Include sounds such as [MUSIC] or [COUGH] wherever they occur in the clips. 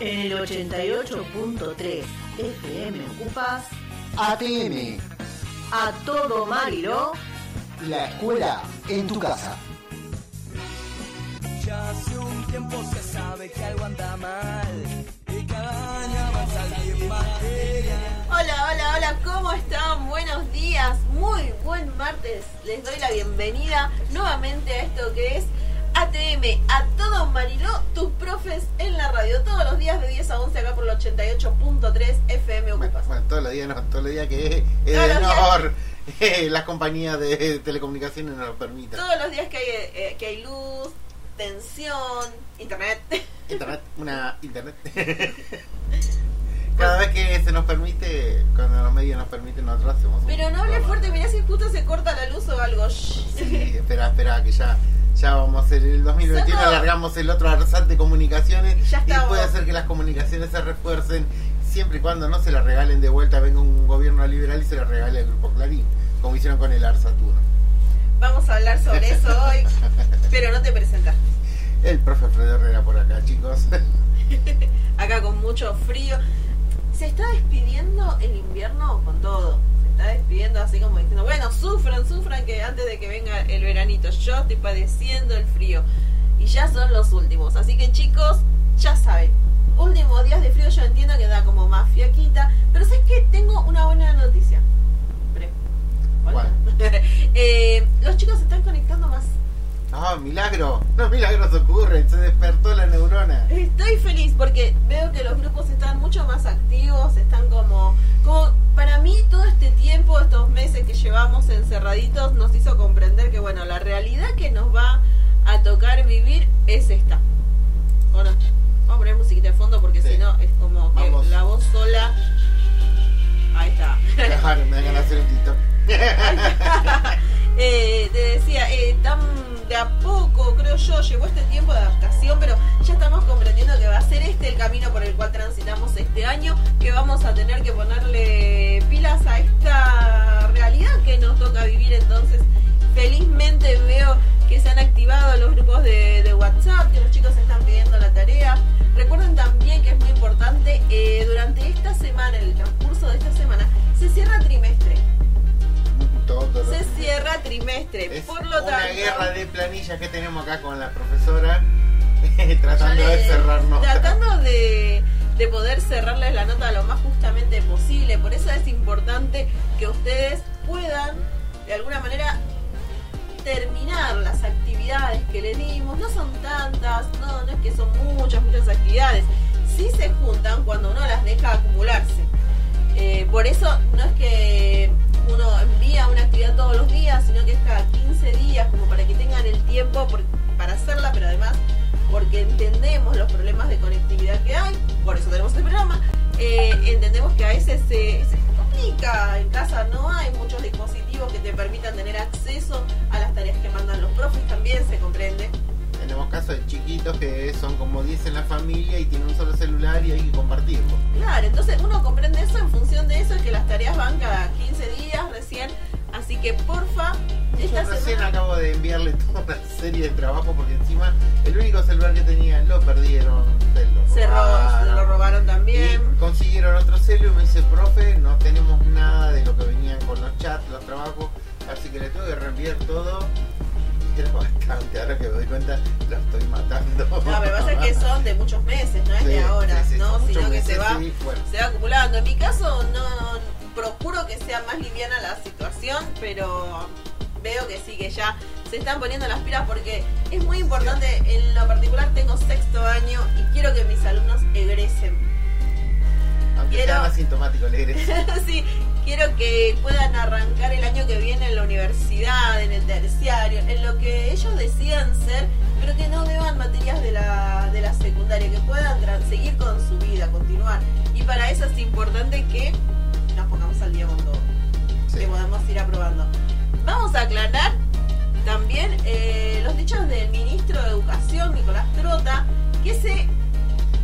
En el 88.3 FM ocupas ATM, a todo Mariló. la escuela en tu casa. Ya hace un tiempo se sabe que algo anda mal y cada año avanza alguien más Hola, hola, hola, ¿cómo están? Buenos días, muy buen martes. Les doy la bienvenida nuevamente a esto que es ATM, a todo Mariló, tus profes en la radio, todos los días de 10 a 11 acá por el 88.3 FM Ocupas. bueno, todos los días, no, todos los días que es, es honor. [LAUGHS] Las compañías de telecomunicaciones nos lo permitan. Todos los días que hay, eh, que hay luz, tensión, internet. [LAUGHS] Internet, una internet. [LAUGHS] Cada vez que se nos permite, cuando los medios nos permiten, nosotros hacemos Pero no hables fuerte, mirá si justo se corta la luz o algo. Shh. Sí, espera, espera, que ya, ya vamos a hacer el 2021, Saco. alargamos el otro ARSAT de comunicaciones Y ya y puede hacer que las comunicaciones se refuercen siempre y cuando no se las regalen de vuelta, venga un gobierno liberal y se las regale al Grupo Clarín, como hicieron con el ARSAT 1. Vamos a hablar sobre eso hoy, [LAUGHS] pero no te presentaste. El profe Fredo Herrera por acá, chicos. [LAUGHS] acá con mucho frío. Se está despidiendo el invierno con todo. Está despidiendo así como diciendo, bueno, sufran, sufran que antes de que venga el veranito. Yo estoy padeciendo el frío. Y ya son los últimos. Así que chicos, ya saben. Últimos días de frío yo entiendo que da como más fiaquita. Pero ¿sabes que Tengo una buena noticia. [LAUGHS] Eh, los chicos se están conectando más. Ah, milagro. Los milagros ocurren, se despertó la neurona. Estoy feliz porque veo que los grupos están mucho más activos, están como, como para mí todo este tiempo, estos meses que llevamos encerraditos nos hizo comprender que bueno, la realidad que nos va a tocar vivir es esta. ¿O no? Vamos a poner musiquita de fondo porque Sí. si no es como que Vamos. la voz sola. Ahí está. Claro, me van a hacer un TikTok. [LAUGHS] Eh, te decía, eh, tan de a poco, creo yo, llegó este tiempo de adaptación, pero ya estamos comprendiendo que va a ser este el camino por el cual transitamos este año, que vamos a tener que ponerle pilas a esta realidad que nos toca vivir. Entonces, felizmente veo que se han activado los grupos de, WhatsApp, que los chicos están pidiendo la tarea. Recuerden también que es muy importante, eh, durante esta semana, el transcurso de esta semana, se cierra trimestre. Todo Se cierra trimestre, Es por lo una tanto. guerra de planillas que tenemos acá con la profesora, [LAUGHS] tratando de le- cerrarnos. Tratando de, de poder cerrarles la nota lo más justamente posible. Por eso es importante que ustedes puedan, de alguna manera, terminar las actividades que le dimos. No son tantas, no, no es que son muchas, muchas actividades. Sí se juntan cuando uno las deja acumularse. Eh, por eso no es que uno envía una actividad todos los días, sino que es cada 15 días, como para que tengan el tiempo por- para hacerla, pero además porque entendemos los problemas de conectividad que hay, por eso tenemos este programa, eh, entendemos que a veces se, se complica, en casa no hay muchos dispositivos que te permitan tener acceso a las tareas que mandan los profes, también se comprende. Tenemos casos de chiquitos que son como 10 en la familia y tienen un solo celular y hay que compartirlo. Claro, entonces uno comprende eso en función de eso, es que las tareas van cada 15 días recién, así que porfa, esta Yo recién semana... acabo de enviarle [LAUGHS] toda una serie de trabajo porque encima el único celular que tenía lo perdieron, se lo Se, robaron. se lo robaron también. Y consiguieron otro celular y me dice, profe, no tenemos nada de lo que venían con los chats, los trabajos, así que le tengo que reenviar todo. [LAUGHS] Bastante, ahora que me doy cuenta, lo estoy matando. No, me pasa que son de muchos meses, no es de ahora, sí, sí, ¿no? Sino que se va, bueno. se va acumulando. En mi caso no procuro que sea más liviana la situación, pero veo que sí, que ya se están poniendo las pilas porque es muy importante, en lo particular tengo sexto año y quiero que mis alumnos egresen. Aunque quiero- sean asintomáticos, alegres. [LAUGHS] sí, quiero que puedan arrancar el año que viene en la universidad, en el terciario, en lo que ellos decidan ser, pero que no deban materias de la, de la secundaria, que puedan seguir con su vida, continuar. Y para eso es importante que nos pongamos al día con todo, Sí. que podamos ir aprobando. Vamos a aclarar también eh, los dichos del ministro de Educación, Nicolás Trota, que se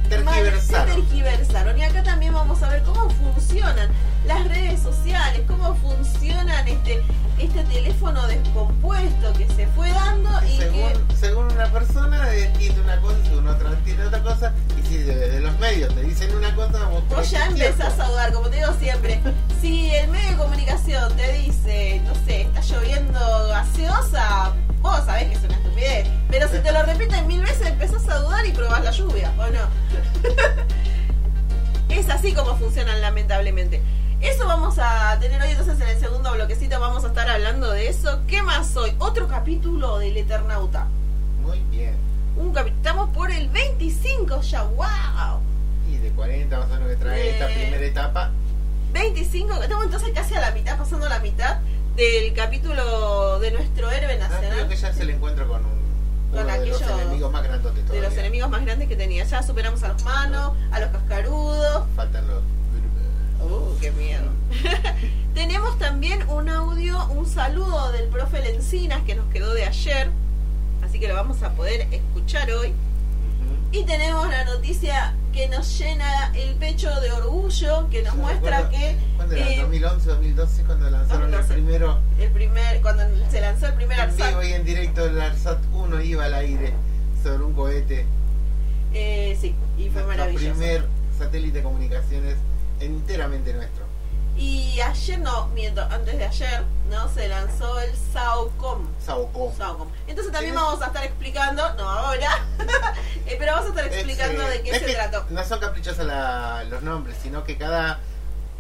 Tergiversaron. se tergiversaron. Y acá también vamos a ver cómo funcionan las redes sociales, cómo funcionan este, este teléfono descompuesto que se fue dando y que... Según, según una persona entiende una cosa, según otra entiende otra cosa, y si desde los medios te dicen una cosa, vos, Vos ya empezás a dudar, como te digo siempre. Si el medio de comunicación te dice, no sé, está lloviendo gaseosa, vos sabés que es una estupidez. Pero si te lo repiten mil veces, empezás a dudar y probás la lluvia, ¿o no? [LAUGHS] es así como funcionan, lamentablemente. Eso vamos a tener hoy, entonces en el segundo bloquecito vamos a estar hablando de eso. ¿Qué más hoy? Otro capítulo del Eternauta. Muy bien. Un capi- Estamos por el 25 ya, wow. Y de 40 más o menos que trae esta primera etapa. 25, estamos entonces casi a la mitad, pasando la mitad del capítulo de nuestro héroe Ah, creo nacional, que ya es el encuentro con un, Con uno de los aquellos- enemigos más grandes de los enemigos más grandes que tenía. Ya superamos a los manos, a los cascarudos. Faltan los... Uh, qué miedo. [LAUGHS] Tenemos también un audio, un saludo del profe Lencinas que nos quedó de ayer, así que lo vamos a poder escuchar hoy. Y tenemos la noticia que nos llena el pecho de orgullo, que nos Yo muestra recuerdo- que ¿Cuándo era? eh, ¿2011, 2012? Cuando lanzaron 2012. el primero el primer, cuando se lanzó el primer ARSAT, vivo y en directo el ARSAT 1 iba al aire sobre un cohete. eh, sí, y fue Nuestro maravilloso. primer satélite de comunicaciones enteramente nuestro. Y ayer, no, miento, antes de ayer, ¿no? Se lanzó el SAOCOM. SAOCOM. Entonces también vamos a estar explicando, no ahora, [LAUGHS] eh, pero vamos a estar explicando Es, eh, de qué se que trató. No son caprichosos la- los nombres, sino que cada,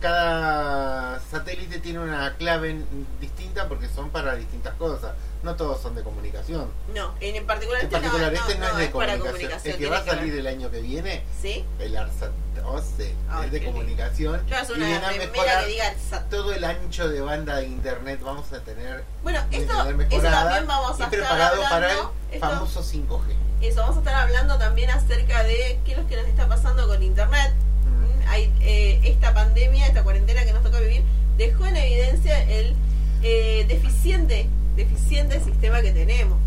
cada satélite tiene una clave distinta porque son para distintas cosas. No todos son de comunicación. No, en, en particular En este particular, no, este no, es de comunicación. comunicación. El que va a que salir el año que viene, ¿Sí? el ARSAT 12, Ay, es de comunicación. Yo y una a mejorar que diga todo el ancho de banda de internet vamos a tener Bueno, esto, eso también vamos a estar preparado para el hablando. Esto- famoso 5G. Eso, vamos a estar hablando también acerca de qué es lo que nos está pasando con Internet. Mm, Hay, eh, esta pandemia, esta cuarentena que nos toca vivir, dejó en evidencia el eh, deficiente, deficiente sistema que tenemos.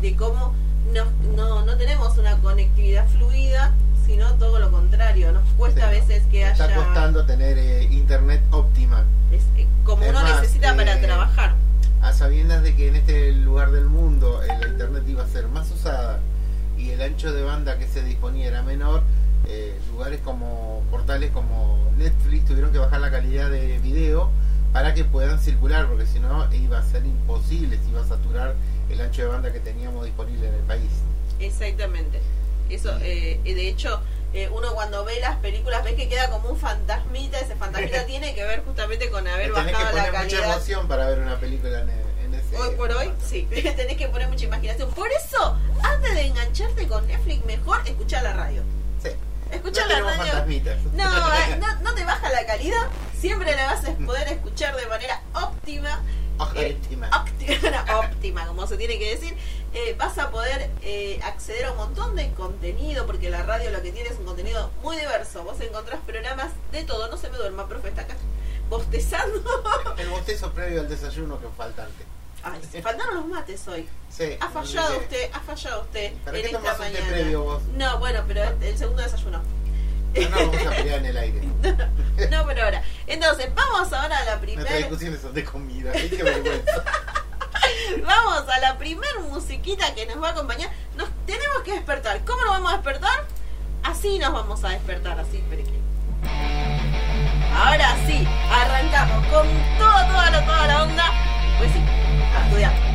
De cómo no, no, no tenemos una conectividad fluida, sino todo lo contrario. Nos cuesta a veces que haya... Está costando tener eh, internet óptima. es, eh, como uno necesita para eh, trabajar. A sabiendas de que en este lugar del mundo la internet iba a ser más usada y el ancho de banda que se disponía era menor, eh, lugares como portales como Netflix tuvieron que bajar la calidad de video para que puedan circular, porque si no iba a ser imposible, se iba a saturar el ancho de banda que teníamos disponible en el país. Exactamente. Eso, eh, de hecho, eh, uno cuando ve las películas ve que queda como un fantasmita. Ese fantasmita [LAUGHS] tiene que ver justamente con haber Tenés que bajado la poner mucha calidad. emoción para ver una película en, en ese Hoy por hoy, sí, [LAUGHS] tenés que poner mucha imaginación. Por eso, antes de engancharte con Netflix, mejor escuchar la radio. Sí. Escuchar No la tenemos radio. fantasmitas. No, [LAUGHS] eh, no, no te baja la calidad, siempre la vas a poder escuchar de manera óptima. eh, Óptima. óptima, [LAUGHS] óptima, como se tiene que decir. Eh, vas a poder eh, acceder a un montón de contenido, porque la radio lo que tiene es un contenido muy diverso. Vos encontrás programas de todo. No se me duerma, profe, está acá bostezando. El bostezo previo al desayuno que faltante. Ay, se faltaron los mates hoy. Sí. Ha fallado usted, ha fallado usted ¿Para en qué esta tomás un té mañana. previo vos? No, bueno, pero el segundo desayuno. No, no, vamos a pelear en el aire. [LAUGHS] No, pero ahora. Entonces, vamos ahora a la Nuestras primera. discusiones son de comida. Qué vergüenza. [LAUGHS] Vamos a la primer musiquita que nos va a acompañar. Nos tenemos que despertar. ¿Cómo nos vamos a despertar? Así nos vamos a despertar, así, periquín. Ahora sí, arrancamos con toda, toda la, toda la onda. Pues sí, a estudiar.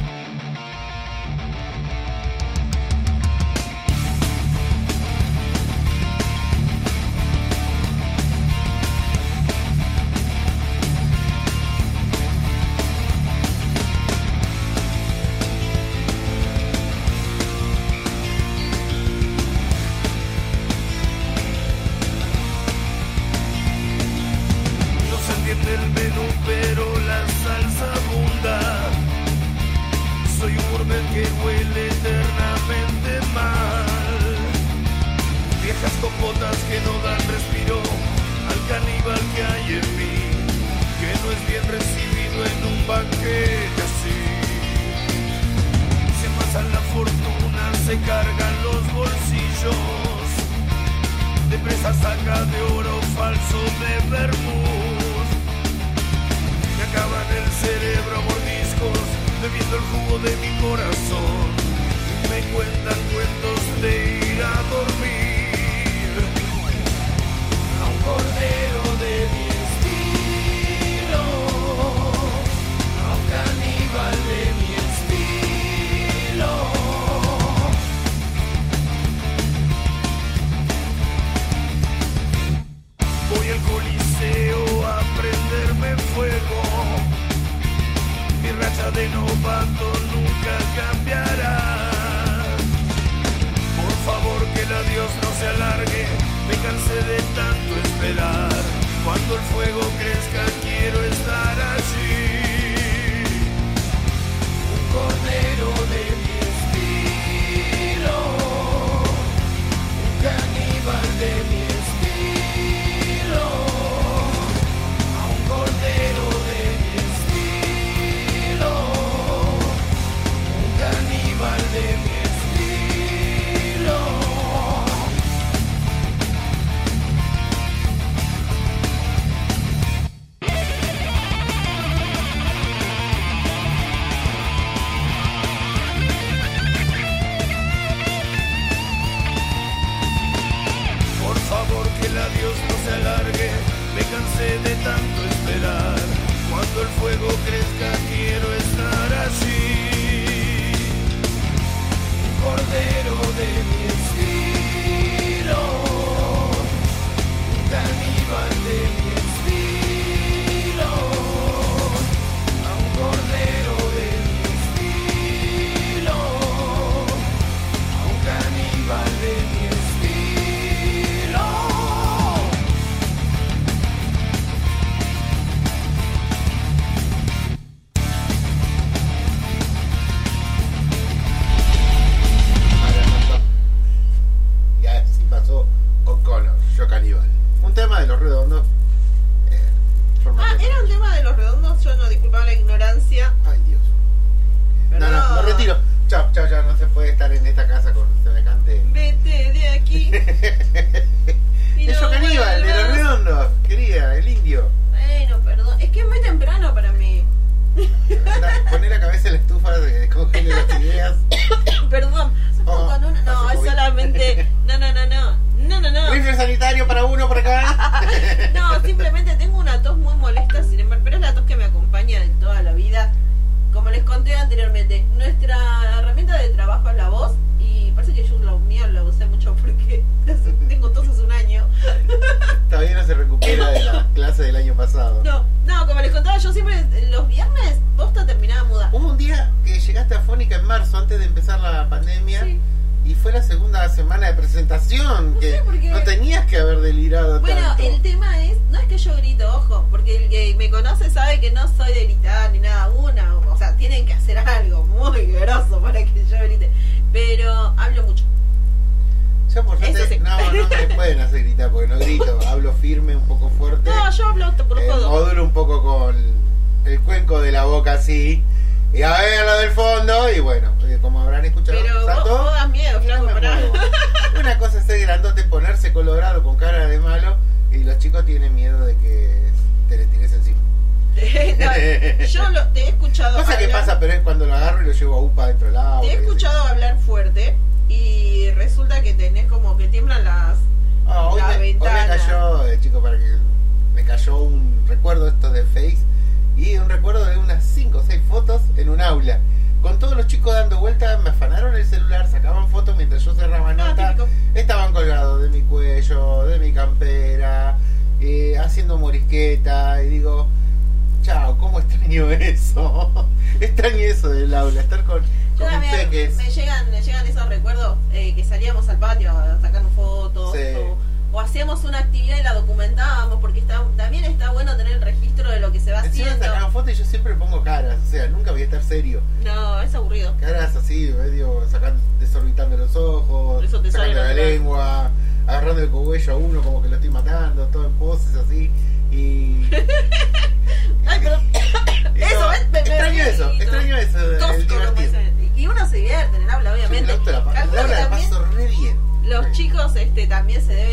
nunca cambiará. Por favor que el adiós no se alargue, me cansé de tanto esperar. Cuando el fuego crezca baby. No, no, no, no. No. Rifle sanitario para uno por acá. [LAUGHS] No, simplemente tengo una tos muy molesta, sin embargo, pero es la tos que me acompaña de toda la vida. Como les conté anteriormente, nuestra herramienta de trabajo es la voz y parece que yo la mía la usé mucho porque [LAUGHS] tengo tos hace un año. [LAUGHS] Todavía no se recupera de la clase del año pasado. No, no, como les contaba, yo siempre los viernes posta terminaba muda. Hubo un día que llegaste a Fónica en marzo, antes de empezar la pandemia, Sí. Y fue la segunda semana de presentación. No que sé no tenías que haber delirado Bueno, tanto. el tema es, no es que yo grito, ojo, porque el que me conoce sabe que no soy de gritar ni nada, una, o sea, tienen que hacer algo muy grosso para que yo grite, pero hablo mucho. Yo por suerte, sí. no, no me [LAUGHS] pueden hacer gritar porque no grito, hablo firme, un poco fuerte. No, yo hablo por eh, todo. modulo un poco con el cuenco de la boca así. Y a ver lo del fondo, y bueno, eh, como habrán escuchado, Pero vos, das miedo, no flaco, muevo. Una cosa es ser grandote, ponerse colorado con cara de malo, y los chicos tienen miedo de que te le tires encima. [LAUGHS] No, yo lo- te he escuchado Cosa que pasa, pero es cuando lo agarro y lo llevo a UPA dentro del auto. te he escuchado hablar fuerte y resulta que tenés como que tiemblan las... Ah, hoy, la me, hoy me cayó, eh, chico, para que me cayó un recuerdo de estos de Face y un recuerdo de unas 5 o 6 fotos en un aula. Con todos los chicos dando vueltas, me afanaron el celular, sacaban fotos mientras yo cerraba nota. Estaban colgados de mi cuello, de mi campera, eh, haciendo morisqueta. Y digo, chao, ¿cómo extraño [LAUGHS] eso? extraño eso del aula, estar con, Yo con mis también peques. me llegan, me llegan esos recuerdos eh, que salíamos al patio a sacarnos fotos Sí. o, o hacíamos una actividad y la documentábamos porque está, también está bueno tener el registro de lo que se va Encima haciendo. sacaban fotos y yo siempre pongo caras, o sea, nunca voy a estar serio. No, es aburrido. Caras así, medio sacando, desorbitando los ojos, Eso te sacando la lengua, agarrando el cogüello a uno como que lo estoy matando, todo en poses así. Y. [LAUGHS] Ay, pero [COUGHS] y Eso, no. Me- extraño eso, extraño eso. Y uno se divierte en el Yo obviamente. el la, Calculo el que aula la también paso re bien. los chicos este, también se deben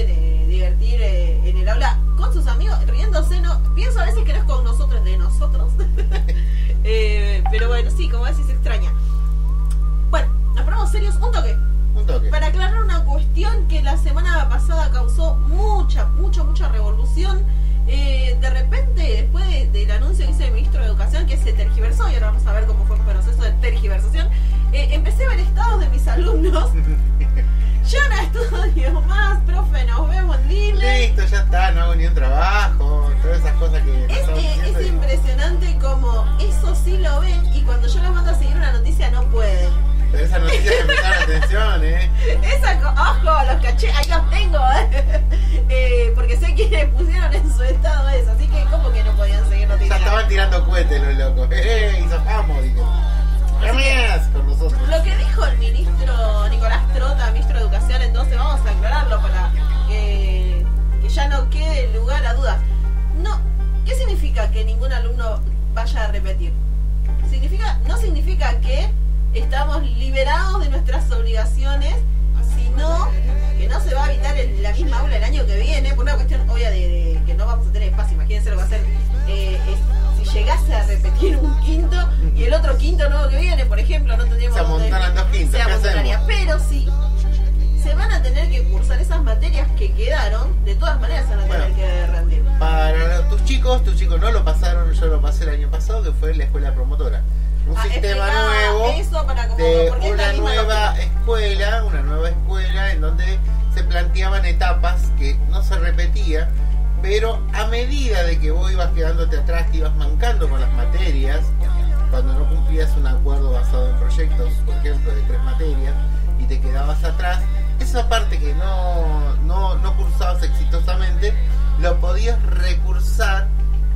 quedabas atrás, esa parte que no, no, no cursabas exitosamente, lo podías recursar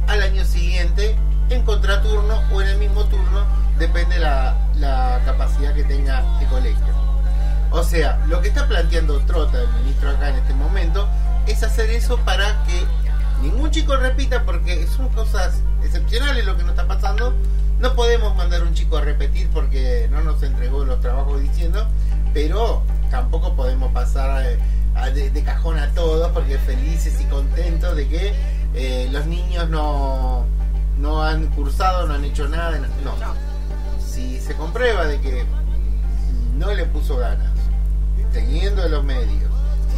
al año siguiente en contraturno o en el mismo turno, depende la, la capacidad que tenga el colegio. O sea, lo que está planteando Trota, el ministro acá en este momento, es hacer eso para que ningún chico repita, porque son cosas excepcionales lo que nos está pasando. No podemos mandar un chico a repetir porque no nos entregó los trabajos diciendo, pero tampoco podemos pasar a- a de, de cajón a todos porque felices y contentos de que eh, los niños no, no han cursado, no han hecho nada. No. No. Si se comprueba de que no le puso ganas, teniendo los medios,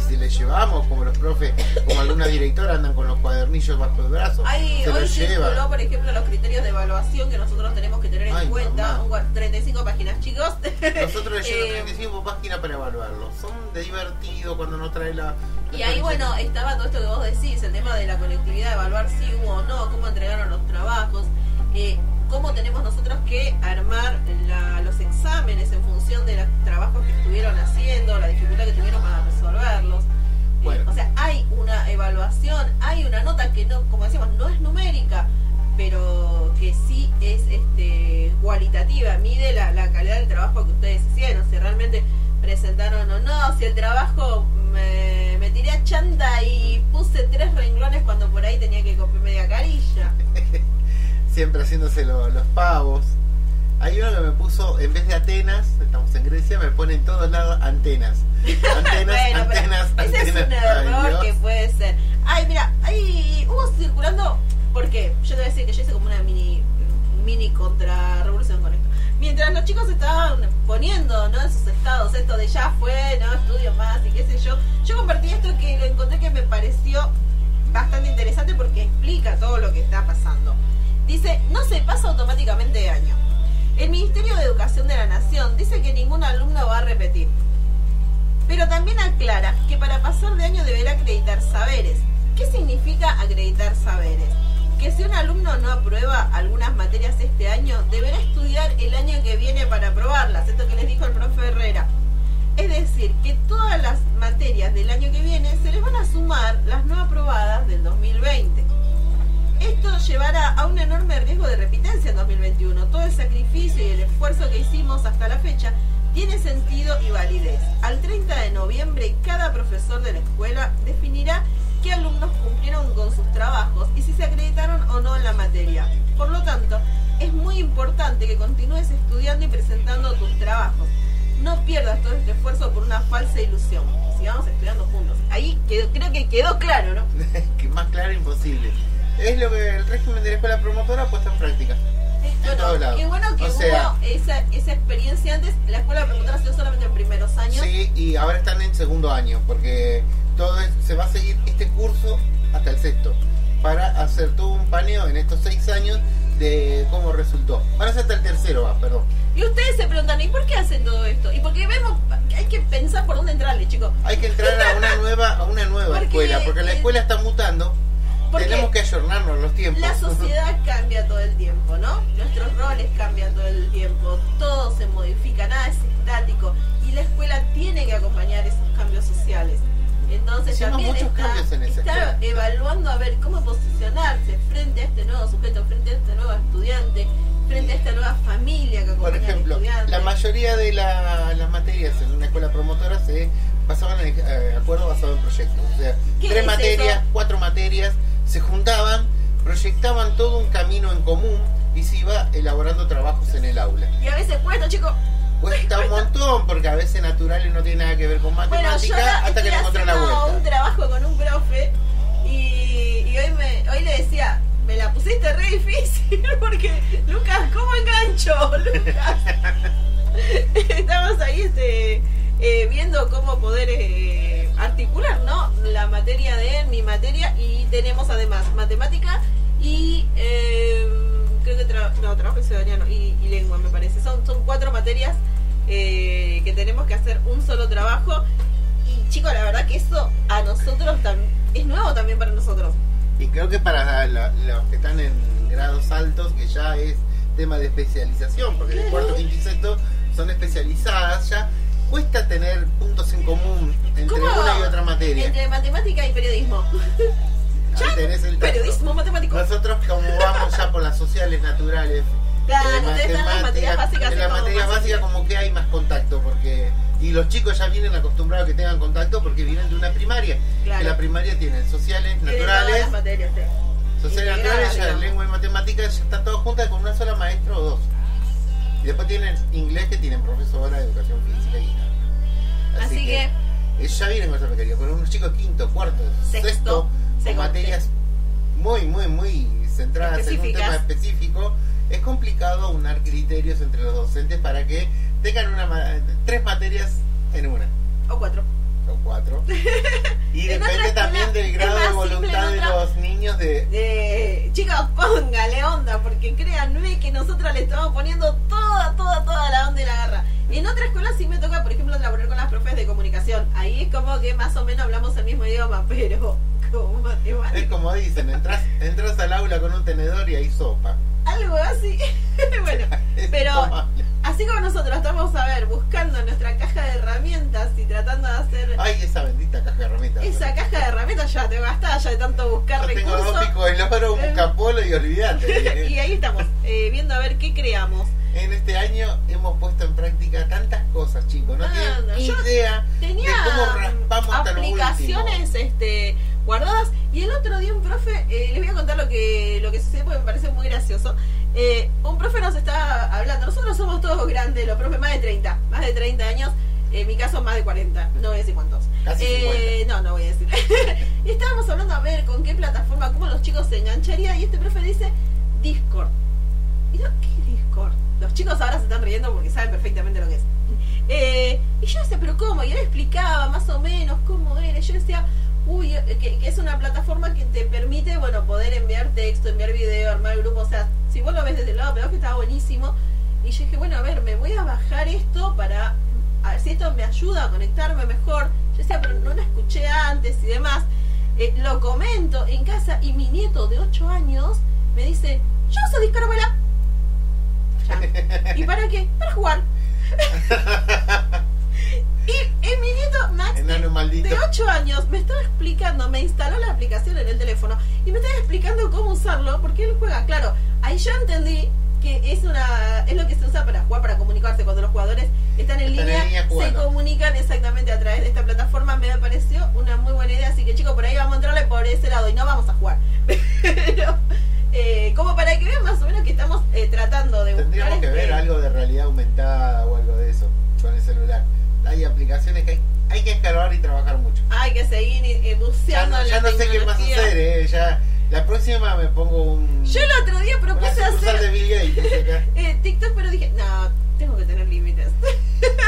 si se le llevamos como los profes, como alguna directora andan con los cuadernillos bajo el brazo, Hay, se hoy los llevan. por ejemplo, los criterios de evaluación que nosotros tenemos que tener en cuenta. mamá. Un gua- 35 páginas, chicos. Nosotros leyendo [LAUGHS] Eh, 35 páginas para evaluarlo. Son de divertido cuando nos trae la. Y ahí, bueno, estaba todo esto que vos decís, el tema de la colectividad, evaluar si hubo o no, cómo entregaron los trabajos, eh, cómo tenemos nosotros que armar la- los exámenes en función de los trabajos que estuvieron haciendo, la dificultad que tuvieron para resolverlos. Eh, o sea, hay una evaluación, hay una nota que no, como decíamos, no es numérica, pero que sí es este cualitativa, mide la, la calidad del trabajo que ustedes hicieron, si realmente presentaron o no, si el trabajo me, me tiré a chanta y puse tres renglones cuando por ahí tenía que copiar media carilla. [LAUGHS] Siempre haciéndose lo- los pavos. Hay uno que me puso, en vez de Atenas, estamos en Grecia, me pone en todos lados antenas. [LAUGHS] Antenas, Bueno, pero antenas, ese es antenas. un Ay, error Dios. que puede ser. Ay, mira, ahí hubo circulando, porque yo te voy a decir que yo hice como una mini mini contrarrevolución con esto. Mientras los chicos estaban poniendo ¿no? en sus estados esto de ya fue, no estudio más y qué sé yo, yo compartí esto que lo encontré que me pareció bastante interesante porque explica todo lo que está pasando. Dice, no se pasa automáticamente de año. El Ministerio de Educación de la Nación dice que ningún alumno va a repetir. Pero también aclara que para pasar de año deberá acreditar saberes. ¿Qué significa acreditar saberes? Que si un alumno no aprueba algunas materias este año, deberá estudiar el año que viene para aprobarlas. Esto que les dijo el profe Herrera. Es decir, que todas las materias del año que viene se les van a sumar las no aprobadas del 2020. Esto llevará a un enorme riesgo de repitencia en 2021. Todo el sacrificio y el esfuerzo que hicimos hasta la fecha tiene sentido y validez. Al 30 de noviembre, cada profesor de la escuela definirá qué alumnos cumplieron con sus trabajos y si se acreditaron o no en la materia. Por lo tanto, es muy importante que continúes estudiando y presentando tus trabajos. No pierdas todo este esfuerzo por una falsa ilusión. Sigamos estudiando juntos. Ahí creo que quedó claro, ¿no? [LAUGHS] que más claro imposible. Es lo que el régimen de la escuela promotora ha puesto en práctica. Bueno, qué bueno que O sea- hubo esa, esa experiencia antes. La escuela promotora ha sido solamente en primeros años. Sí, y ahora están en segundo año, porque todo es- se va a seguir este curso hasta el sexto, para hacer todo un paneo en estos seis años de cómo resultó. Van a ser hasta el tercero, va, perdón. Y ustedes se preguntan, ¿y por qué hacen todo esto? Y porque vemos hay que pensar por dónde entrarle, chicos. Hay que entrar a una [LAUGHS] nueva, a una nueva Porque, escuela, porque la escuela está mutando Porque tenemos que ayornarnos los tiempos. la sociedad [LAUGHS] cambia todo el tiempo, ¿no? Nuestros roles cambian todo el tiempo, todo se modifica, nada es estático y la escuela tiene que acompañar esos cambios sociales. Entonces Hicimos también está, en evaluando a ver cómo posicionarse frente a este nuevo sujeto, frente a este nuevo estudiante, frente a esta nueva familia que acompaña Por ejemplo, al la mayoría de la- las materias en una escuela promotora se pasaban en eh, acuerdo basado en proyectos. O sea, ¿Qué tres es materias, eso? cuatro materias, se juntaban, proyectaban todo un camino en común y se iba elaborando trabajos en el aula. Y a veces cuesta, chicos. Cuesta un montón porque a veces naturales no tiene nada que ver con Bueno, matemática yo hasta que le encontré la haciendo un vuelta. trabajo con un profe y, y hoy, me, hoy le decía, me la pusiste re difícil [LAUGHS] porque, Lucas, ¿cómo engancho, [LAUGHS] Lucas? [LAUGHS] Estamos ahí este, eh, viendo cómo poder eh, articular ¿no? la materia de él, mi materia, y tenemos además matemática y eh, creo que tra- no, trabajo ciudadano y, y lengua me parece. Son, son cuatro materias eh, que tenemos que hacer un solo trabajo. Y chicos, la verdad que eso a nosotros es nuevo también para nosotros. Y creo que para la- los que están en grados altos, que ya es tema de especialización, porque el cuarto, quinto y sexto son especializadas, ya cuesta tener puntos en común entre ¿Cómo? una y otra materia. Entre matemática y periodismo. [LAUGHS] Ahí tenés el. Periodismo matemático. Nosotros como vamos ya por las sociales naturales, [LAUGHS] Claro, eh, ustedes están en las materias básicas. en es las como materias más básicas simple. como que hay más contacto, porque y los chicos ya vienen acostumbrados a que tengan contacto porque vienen de una primaria. Claro. Que la primaria tienen sociales, Tienen naturales, las materias, sí. Sociales naturales, ya lengua y matemáticas ya están todas juntas con una sola maestra o dos. Y después tienen inglés que tienen profesora de educación física y Así que- ellos ya vienen con esa requerida, con unos chicos quinto, cuarto, Sexto, sexto, con materias muy, muy, muy centradas en un tema específico. Es complicado unar criterios entre los docentes para que tengan una tres materias en una O cuatro. O cuatro. [LAUGHS] Y depende también del grado de voluntad de los niños de, De... Chicos, póngale onda, porque créanme que nosotros le estamos poniendo toda, toda, toda la onda y la garra. En otra escuela sí me toca, por ejemplo, trabajar con las profes de comunicación. Ahí es como que más o menos hablamos el mismo idioma, pero Es como dicen, entras, entras al aula con un tenedor y hay sopa. algo así. [LAUGHS] bueno, [LAUGHS] pero así como nosotros estamos, a ver, buscando nuestra caja de herramientas y tratando de hacer Ay, esa bendita caja de herramientas. esa caja de herramientas, ya te gastada ya de tanto buscar Yo tengo dos recursos. picos de loro, un Eh. capolo y olvídate. [LAUGHS] y ahí estamos, eh, viendo a ver qué creamos. En este año hemos puesto en práctica tantas cosas, chicos. No Ah, tienen idea Tenía de cómo raspamos hasta lo aplicaciones este, guardadas y el otro día un profe, eh, les voy a contar lo que, lo que sucedió porque me parece muy gracioso. Eh, un profe nos está hablando, nosotros somos todos grandes, los profes más de 30, más de 30 años, en mi caso más de 40, no voy a decir cuántos. Casi Eh, no, no voy a decir. [LAUGHS] y estábamos hablando a ver con qué plataforma, cómo los chicos se engancharían y este profe dice Discord. Y yo, ¿qué Discord? Los chicos ahora se están riendo porque saben perfectamente lo que es. Eh, y yo decía, ¿pero cómo? Y él explicaba más o menos cómo era. Y yo decía, uy, eh, que, que es una plataforma que te permite, bueno, poder enviar texto, enviar video, armar grupo. O sea, si vos lo ves desde el lado, pero que estaba buenísimo. Y yo dije, bueno, a ver, me voy a bajar esto para a ver si esto me ayuda a conectarme mejor. Yo decía, pero no lo escuché antes y demás. Eh, lo comento en casa y mi nieto de 8 años me dice, yo uso. Ya. [LAUGHS] ¿Y para qué? Para jugar. [LAUGHS] y, y mi nieto Max de 8 años me estaba explicando, me instaló la aplicación en el teléfono y me estaba explicando cómo usarlo porque él juega. Claro, ahí yo entendí que es una es lo que se usa para jugar, para comunicarse cuando los jugadores están en, Están en línea, se comunican exactamente a través de esta plataforma. Me pareció una muy buena idea, así que chicos, por ahí vamos a entrarle por ese lado y no vamos a jugar. [LAUGHS] Pero, eh, como para que vean más o menos que estamos eh, tratando de Tendríamos que ver este, algo de realidad aumentada o algo de eso con el celular. Hay aplicaciones que hay, hay que escalar y trabajar mucho. Hay que seguir eh, Ya buceando no, ya la no sé qué más hacer, eh. Ya, la próxima me pongo un. Yo el otro día propuse sucursal de hacer Bill Gates. acá. [LAUGHS] eh, TikTok, pero dije, no, tengo que tener límites. [LAUGHS]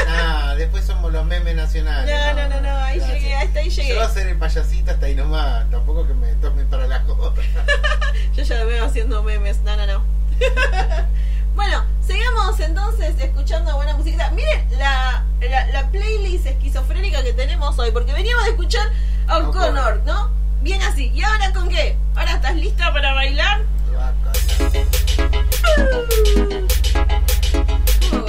Ah, después somos los memes nacionales. No, no, no, no, ahí gracias. llegué, hasta ahí llegué. Yo voy a ser el payasito hasta ahí nomás. Tampoco que me tome para la joda. [LAUGHS] Yo ya lo veo haciendo memes, no, no, no. Bueno, sigamos entonces escuchando buena musiquita. Miren la, la, playlist esquizofrénica que tenemos hoy, porque veníamos de escuchar a O'Connor, ¿no? Bien así. ¿Y ahora con qué? ¿Ahora estás lista para bailar? Uh,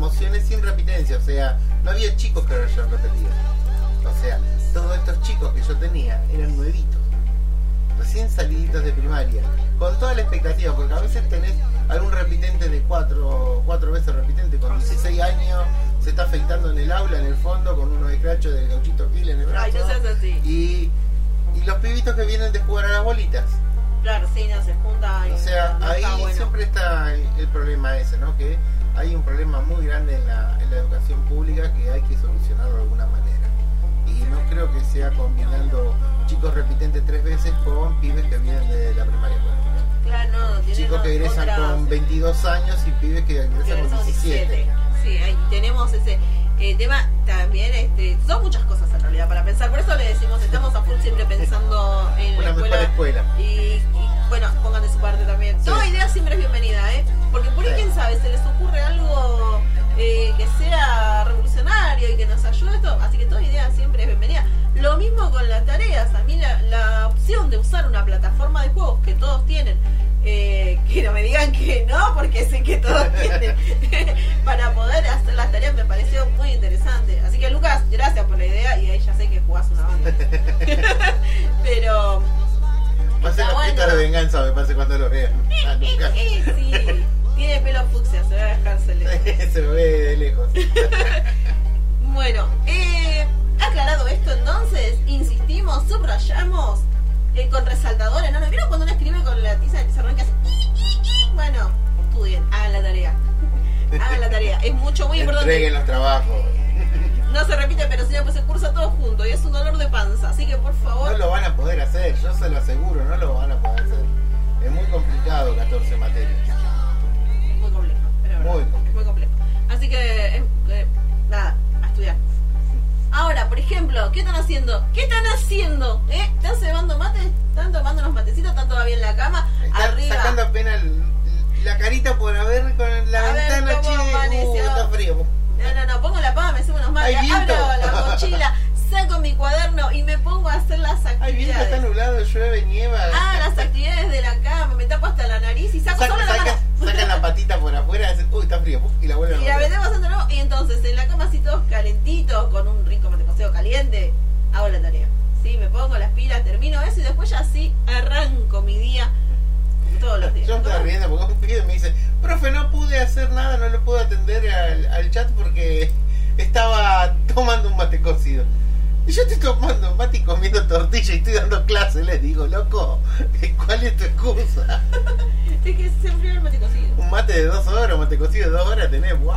promociones sin repitencia, o sea, no había chicos que hayan repetido. O sea, todos estos chicos que yo tenía eran nuevitos, recién saliditos de primaria, con toda la expectativa, porque a veces tenés algún repitente de cuatro, cuatro veces repitente con 16 años, se está afeitando en el aula, en el fondo, con unos escrachos del gauchito Gil en el brazo. Ay, no seas así. Y, los pibitos que vienen de jugar a las bolitas. Claro, sí, no se juntan. O sea, ahí siempre está el, el problema ese, ¿no? Que hay un problema muy grande en la, en la educación pública que hay que solucionarlo de alguna manera. Y no creo que sea combinando chicos repitentes tres veces con pibes que vienen de la primaria. Claro, chicos que ingresan con 22 años y pibes que ingresan con 17. Sí, ahí tenemos ese eh, tema también, este, son muchas cosas en realidad para pensar. Por eso le decimos, estamos a full siempre pensando en Una la escuela. escuela. Y, y, bueno, pongan de su parte también. Sí. Toda idea siempre es bienvenida, ¿eh? Porque por ahí, Sí. quién sabe, se les ocurre algo eh, que sea revolucionario y que nos ayude a esto. Así que toda idea siempre es bienvenida. Lo mismo con las tareas. A mí la, la opción de usar una plataforma de juegos que todos tienen, eh, que no me digan que no, porque sé que todos [LAUGHS] tienen, [LAUGHS] para poder hacer las tareas me pareció muy interesante. Así que Lucas, gracias por la idea y ahí ya sé que jugás una banda. [LAUGHS] Pero Va a ser la de venganza, me parece, cuando lo vean. Ah, nunca. Sí, tiene pelo fucsia, se va a dejársele. Se ve de lejos. Bueno, eh, aclarado esto entonces, insistimos, subrayamos eh, con resaltadores, ¿no? ¿No vieron cuando uno escribe con la tiza de pizarrón que hace? Bueno, estudien, hagan la tarea. [LAUGHS] Hagan la tarea, es mucho, muy importante. Entreguen los trabajos. [LAUGHS] No se repite, pero si no, pues se cursa todo junto y es un dolor de panza. Así que por No favor, lo van a poder hacer, yo se lo aseguro, no lo van a poder hacer. Es muy complicado 14 materias. es muy complejo. es Muy complejo. es muy complejo. Así que, eh, eh, nada, a estudiar. Ahora, por ejemplo, ¿qué están haciendo? ¿Qué están haciendo? ¿Eh? ¿Están cebando mate? ¿Están tomando unos matecitos? ¿Están todavía en la cama? Están Arriba. sacando apenas la carita por ver con la A ver ventana, cómo che. Uh, amaneció. está frío. No, no, no, pongo la pava, me subo unos mates, Hay viento. abro la mochila, [LAUGHS] saco mi cuaderno y me pongo a hacer las Ay, viento, está actividades. nublado, llueve, nieva. Ah, las actividades de la cama, me tapo hasta la nariz y saco Saca- solo la saca- mano. Sacan la patita por afuera y dicen, uy, está frío, puf, y la vuelven a Y la de nuevo y entonces en la cama así todos calentitos, con un rico cocido caliente, hago la tarea. Sí, me pongo las pilas, termino eso y después ya sí arranco mi día todos los días. Yo me estaba riendo porque un pibe me dice, profe, no pude hacer nada, no lo pude atender al, al chat porque [LAUGHS] estaba tomando un mate cocido. Y yo estoy tomando mate y comiendo tortilla y estoy dando clase, les digo, loco, ¿cuál es tu excusa? [LAUGHS] Es que se enfrió el mate cocido. Un mate de dos horas, un mate cocido de dos horas tenés, wow.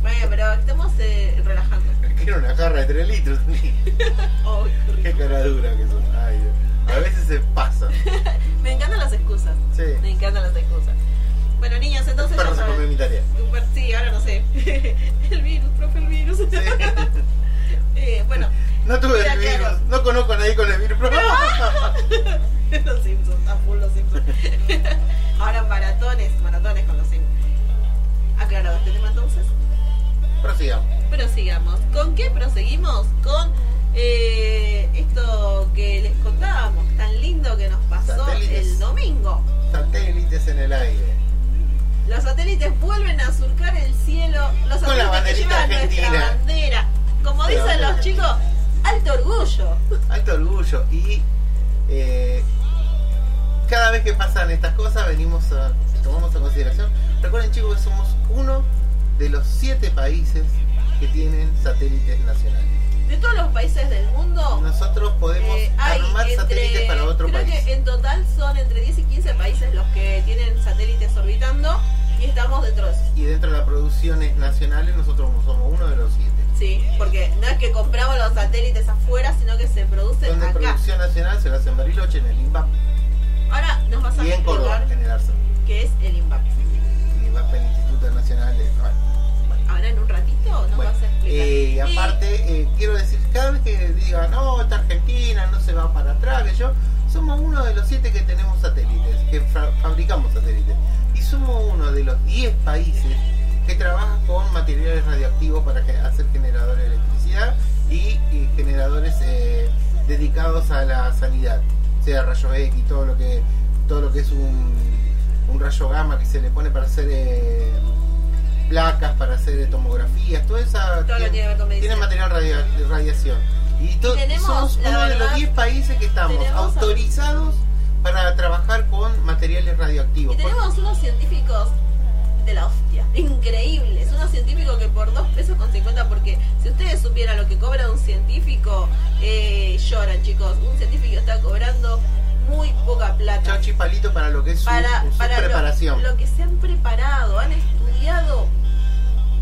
Bueno, pero estamos eh, relajando. [LAUGHS] Quiero una jarra de tres litros. [LAUGHS] Ay, qué Qué cara dura que son. Ay, a veces se pasan. Me encantan las excusas. Sí. Me encantan las excusas. Bueno, niños, entonces Pero se comió mi tarea. Sí, ahora no sé. el virus, profe, el virus. Sí. Eh, bueno, No tuve el virus, no conozco a nadie con el virus. [LAUGHS] los Simpsons, a full los Simpsons. [LAUGHS] ahora maratones, maratones con los Simpsons. Aclarado este tema entonces. Prosigamos. Prosigamos. ¿Con qué proseguimos? Con eh, esto que les contábamos, tan lindo que nos pasó Satélites. el domingo. Satélites en el aire. Los satélites vuelven a surcar el cielo. Los Con la satélites que banderita llevan nuestra argentina. bandera. Como dicen los chicos, alto orgullo. Alto orgullo. Y eh, cada vez que pasan estas cosas, venimos a, tomamos en consideración. Recuerden, chicos, que somos uno de los siete países que tienen satélites nacionales. De todos los países del mundo, Nosotros podemos eh, armar entre- satélites para otro creo país. que en total son entre 10 y 15 países los que tienen satélites orbitando y estamos dentro de eso. Y dentro de las producciones nacionales, nosotros somos uno de los siete. Sí, porque no es que compramos los satélites afuera, sino que se producen Donde acá. producción nacional se hace en Bariloche, en el INVAP Ahora nos vas a y en Córdoba, en el ARSA. qué es el INVAP. El INVAP el Instituto Nacional de... bueno, bueno. Ahora en un ratito nos Bueno, vas a explicar. eh, aparte, eh, quiero decir, cada vez que digan, no, esta Argentina no se va para atrás, que yo, somos uno de los siete que tenemos satélites, que fa- fabricamos satélites. Y somos uno de los 10 países que trabajan con materiales radioactivos para hacer generadores de electricidad y, y generadores eh, dedicados a la sanidad, sea rayo X, todo lo que, todo lo que es un, un rayo gamma que se le pone para hacer eh, placas, para hacer tomografías, toda esa Todo que tiene con material de radiación. Y, to- Y somos uno de los verdad, 10 países que estamos a- autorizados para trabajar con materiales radioactivos. Y tenemos unos científicos de la hostia, increíbles, unos científicos que por dos pesos con 50, porque si ustedes supieran lo que cobra un científico, eh, lloran chicos, un científico está cobrando muy poca plata. Chachi palito para lo que es su, para, su para lo- preparación. Lo, que se han preparado, han estudiado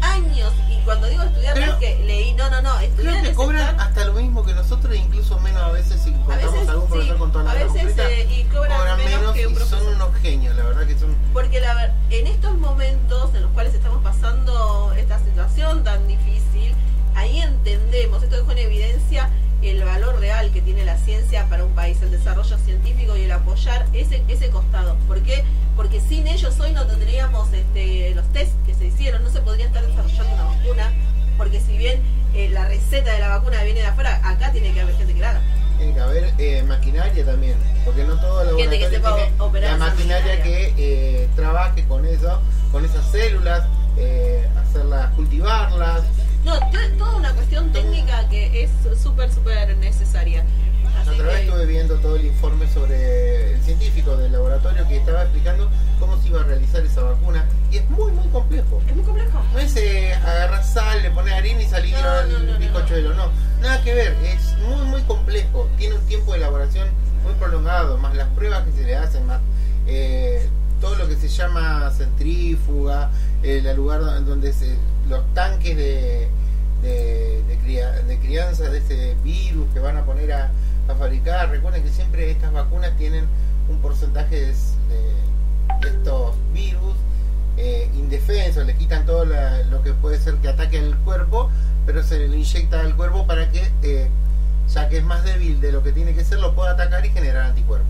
años, y cuando digo estudiar no es que leí, no, no, no, Creo que cobran hasta lo mismo que nosotros, incluso menos a veces si a encontramos veces, algún profesor sí, con toda la a veces completa, eh, y cobran, menos, que un y son unos genios, la verdad que son Porque la en estos momentos en los cuales estamos pasando esta situación tan difícil, hay entendemos, esto dejó en evidencia el valor real que tiene la ciencia para un país, el desarrollo científico y el apoyar ese, ese costado. ¿Por qué? Porque sin ellos hoy no tendríamos este, los test que se hicieron, no se podría estar desarrollando una vacuna, porque si bien eh, la receta de la vacuna viene de afuera, acá tiene que haber gente que la haga. Tiene que haber eh, maquinaria también, porque no todo Gente que sepa tiene operar la maquinaria maquinaria. que eh, trabaje con eso, con esas células, hacerlas, cultivarlas. No, toda una cuestión técnica que es súper, súper necesaria. Vez que- estuve viendo todo el informe sobre el científico del laboratorio que estaba explicando cómo se iba a realizar esa vacuna y es muy muy complejo. es muy complejo. No es eh, agarrar sal, le pones harina y salir No, no, no, no, bizcochuelo, no. Nada que ver, es muy muy complejo, tiene un tiempo de elaboración muy prolongado, más las pruebas que se le hacen, más eh, todo lo que se llama centrífuga, el lugar donde se, los tanques de, de, de crianza de ese virus que van a poner a, a fabricar. Recuerden que siempre estas vacunas tienen un porcentaje de, de- de estos virus eh, indefensos, le quitan todo la- lo que puede ser que ataque al cuerpo, pero se le inyecta al cuerpo para que, eh, ya que es más débil de lo que tiene que ser, lo pueda atacar y generar anticuerpos.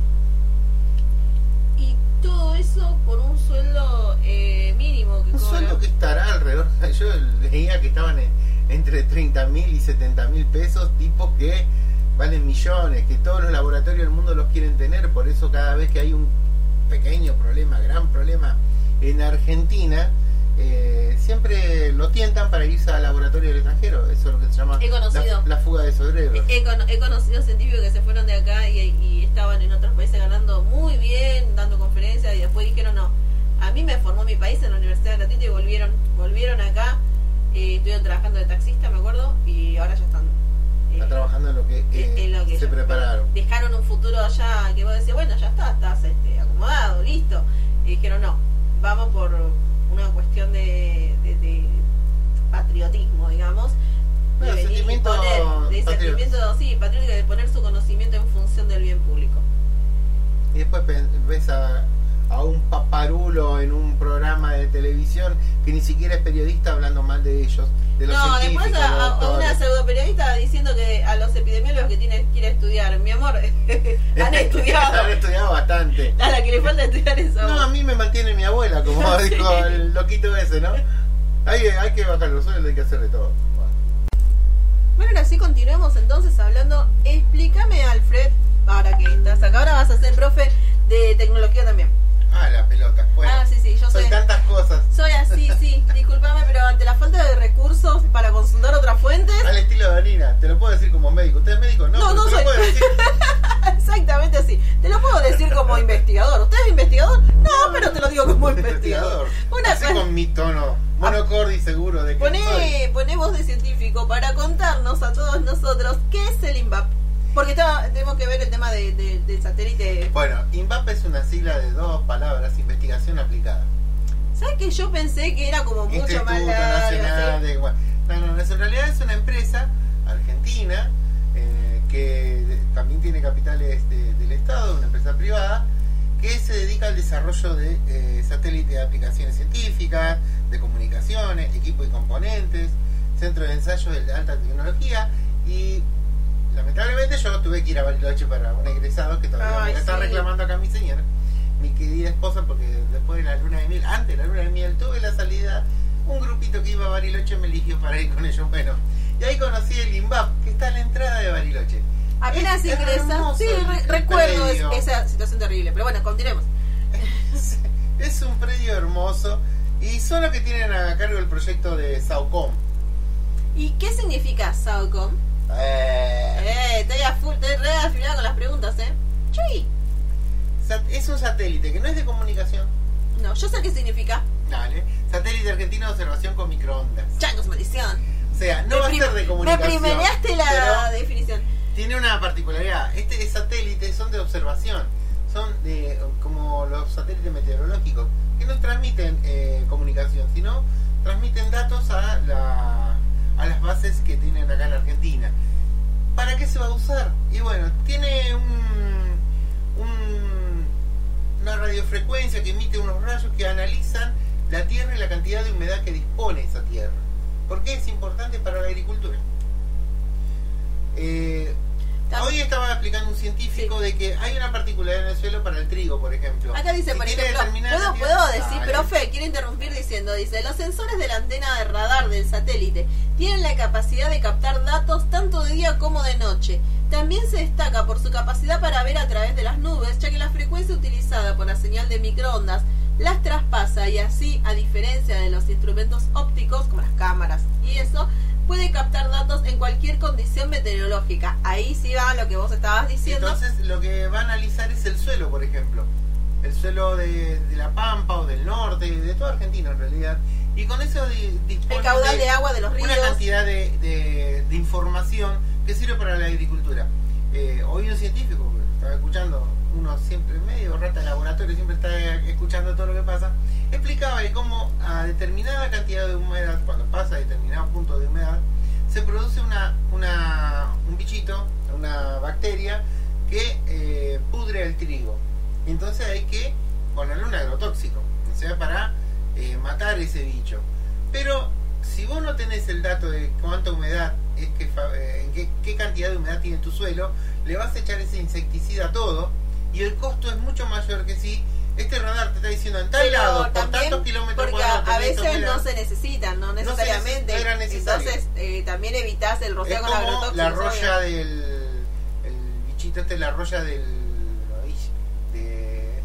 Y todo eso por un sueldo eh, mínimo que Un cobra. sueldo que estará alrededor, [LAUGHS] yo leía que estaban en- entre 30 mil y 70 mil pesos, tipos que valen millones, que todos los laboratorios del mundo los quieren tener, por eso cada vez que hay un pequeño problema, gran problema en Argentina, eh, siempre lo tientan para irse al laboratorio del extranjero, eso es lo que se llama la, la fuga de cerebros. He, he conocido científicos que se fueron de acá y, y estaban en otros países ganando muy bien, dando conferencias y después dijeron no. A mí me formó mi país en la Universidad Gratuita y volvieron, volvieron acá, eh, estuvieron trabajando de taxista, me acuerdo, y ahora ya están. eh, trabajando en lo que, eh, en lo que se prepararon. Dejaron un futuro allá que vos decías, bueno, ya está, estás este, acomodado, listo. Y dijeron, no, vamos por una cuestión de, de- de patriotismo, digamos. De Bueno, venir y sentimiento poner, de sentimiento, sí, patriótico, de poner su conocimiento en función del bien público. Y después ves a, a un paparulo en un programa de televisión que ni siquiera es periodista hablando mal de ellos, de los No, después a, una pseudoperiodista diciendo que a los epidemiólogos que tienen que ir a estudiar, mi amor, [LAUGHS] [LAUGHS] han estudiado. [LAUGHS] Han estudiado bastante. A la que le falta estudiar eso. No, a mí me mantiene mi abuela, como Sí. dijo el loquito ese, ¿no? Hay, hay que bajar los sueldos, hay que hacer de todo. Bueno, ahora sí continuemos entonces hablando. Explícame, Alfred, ahora que estás acá, ahora vas a ser profe de tecnología también. Ah, la pelota. Bueno, ah, sí, sí, yo soy soy. tantas cosas. Soy así, sí. [LAUGHS] Disculpame, pero ante la falta de recursos para consultar otras fuentes, Al estilo de Danina, te lo puedo decir como médico. ¿Usted es médico? No, No, no te lo soy. puedo decir. [LAUGHS] exactamente así. Te lo puedo decir como [LAUGHS] investigador. ¿Usted es investigador? No, pero te lo digo como investigador. Una Así con mi tono monocordi seguro de que soy. Poné, poné voz de científico para contarnos a todos nosotros qué es el INVAP. Porque está- tenemos que ver el tema de- de- del satélite. Bueno, INVAP es una sigla de dos palabras, investigación aplicada. ¿Sabes que yo pensé que era como mucho Instituto más largo? Nacional de... bueno, no, no, en realidad es una empresa argentina eh, que también tiene capitales de- del Estado, una empresa privada, que se dedica al desarrollo de eh, satélites de aplicaciones científicas, de comunicaciones, equipo y componentes, centro de ensayos de alta tecnología y lamentablemente yo tuve que ir a Bariloche para un egresado que todavía Ay, me la está sí. reclamando acá mi señora, mi querida esposa, porque después de la luna de miel, antes de la luna de miel, tuve la salida, un grupito que iba a Bariloche me eligió para ir con ellos. Bueno, y ahí conocí el INVAP, que está a la entrada de Bariloche. Apenas Es ingresas. Sí, re- recuerdo es- esa situación terrible. Pero bueno, continuemos. Es, [LAUGHS] es un predio hermoso y son los que tienen a cargo el proyecto de Saucom. ¿Y qué significa SAOCOM? Eh, Eh, estoy a full, estoy re afilada con las preguntas, ¿eh? Es un satélite que no es de comunicación. No, yo sé qué significa. Dale. Satélite argentino de observación con microondas. Changos, maldición. O sea, no me va a ser de Me comunicación. primereaste la definición. tiene una particularidad. Este satélite son de observación. Son de como los satélites meteorológicos que no transmiten eh, comunicación, sino transmiten datos a, la, a las bases que tienen acá en Argentina. ¿Para qué se va a usar? Y bueno, tiene un, un- una radiofrecuencia que emite unos rayos que analizan la tierra y la cantidad de humedad que dispone esa tierra. ¿Por qué es importante para la agricultura? Eh, hoy estaba explicando un científico de que hay una particularidad en el suelo para el trigo, por ejemplo. Acá dice, Si por ejemplo, ¿puedo, puedo decir, Dale. profe, quiero interrumpir diciendo, dice, los sensores de la antena de radar del satélite tienen la capacidad de captar datos tanto de día como de noche. También se destaca por su capacidad para ver a través de las nubes, ya que la frecuencia utilizada por la señal de microondas las traspasa y así, a diferencia de los instrumentos ópticos, como las cámaras y eso, puede captar datos en cualquier condición meteorológica. Ahí sí va lo que vos estabas diciendo. Entonces lo que va a analizar es el suelo, por ejemplo. El suelo de, de La Pampa o del norte, de toda Argentina en realidad. Y con eso di- dispone el caudal de agua de los ríos. una cantidad de, de- información que sirve para la agricultura. Eh, hoy un científico, escuchando, uno siempre medio rata de laboratorio, siempre está escuchando todo lo que pasa, explicaba de cómo a determinada cantidad de humedad, cuando pasa a determinado punto de humedad, se produce una, un bichito, una bacteria que eh, pudre el trigo. Entonces hay que ponerle un agrotóxico, o sea, para eh, matar ese bicho. Pero si vos no tenés el dato de cuánta humedad es que eh, en qué, qué cantidad de humedad tiene tu suelo, le vas a echar ese insecticida a todo y el costo es mucho mayor que si este radar te está diciendo en tal lado, por tantos kilómetros porque cuadrados, a veces no se necesitan, no necesariamente. no. Entonces eh, también evitas el roceo con agrotóxicos. la roya obvio. del el bichito este, la roya del de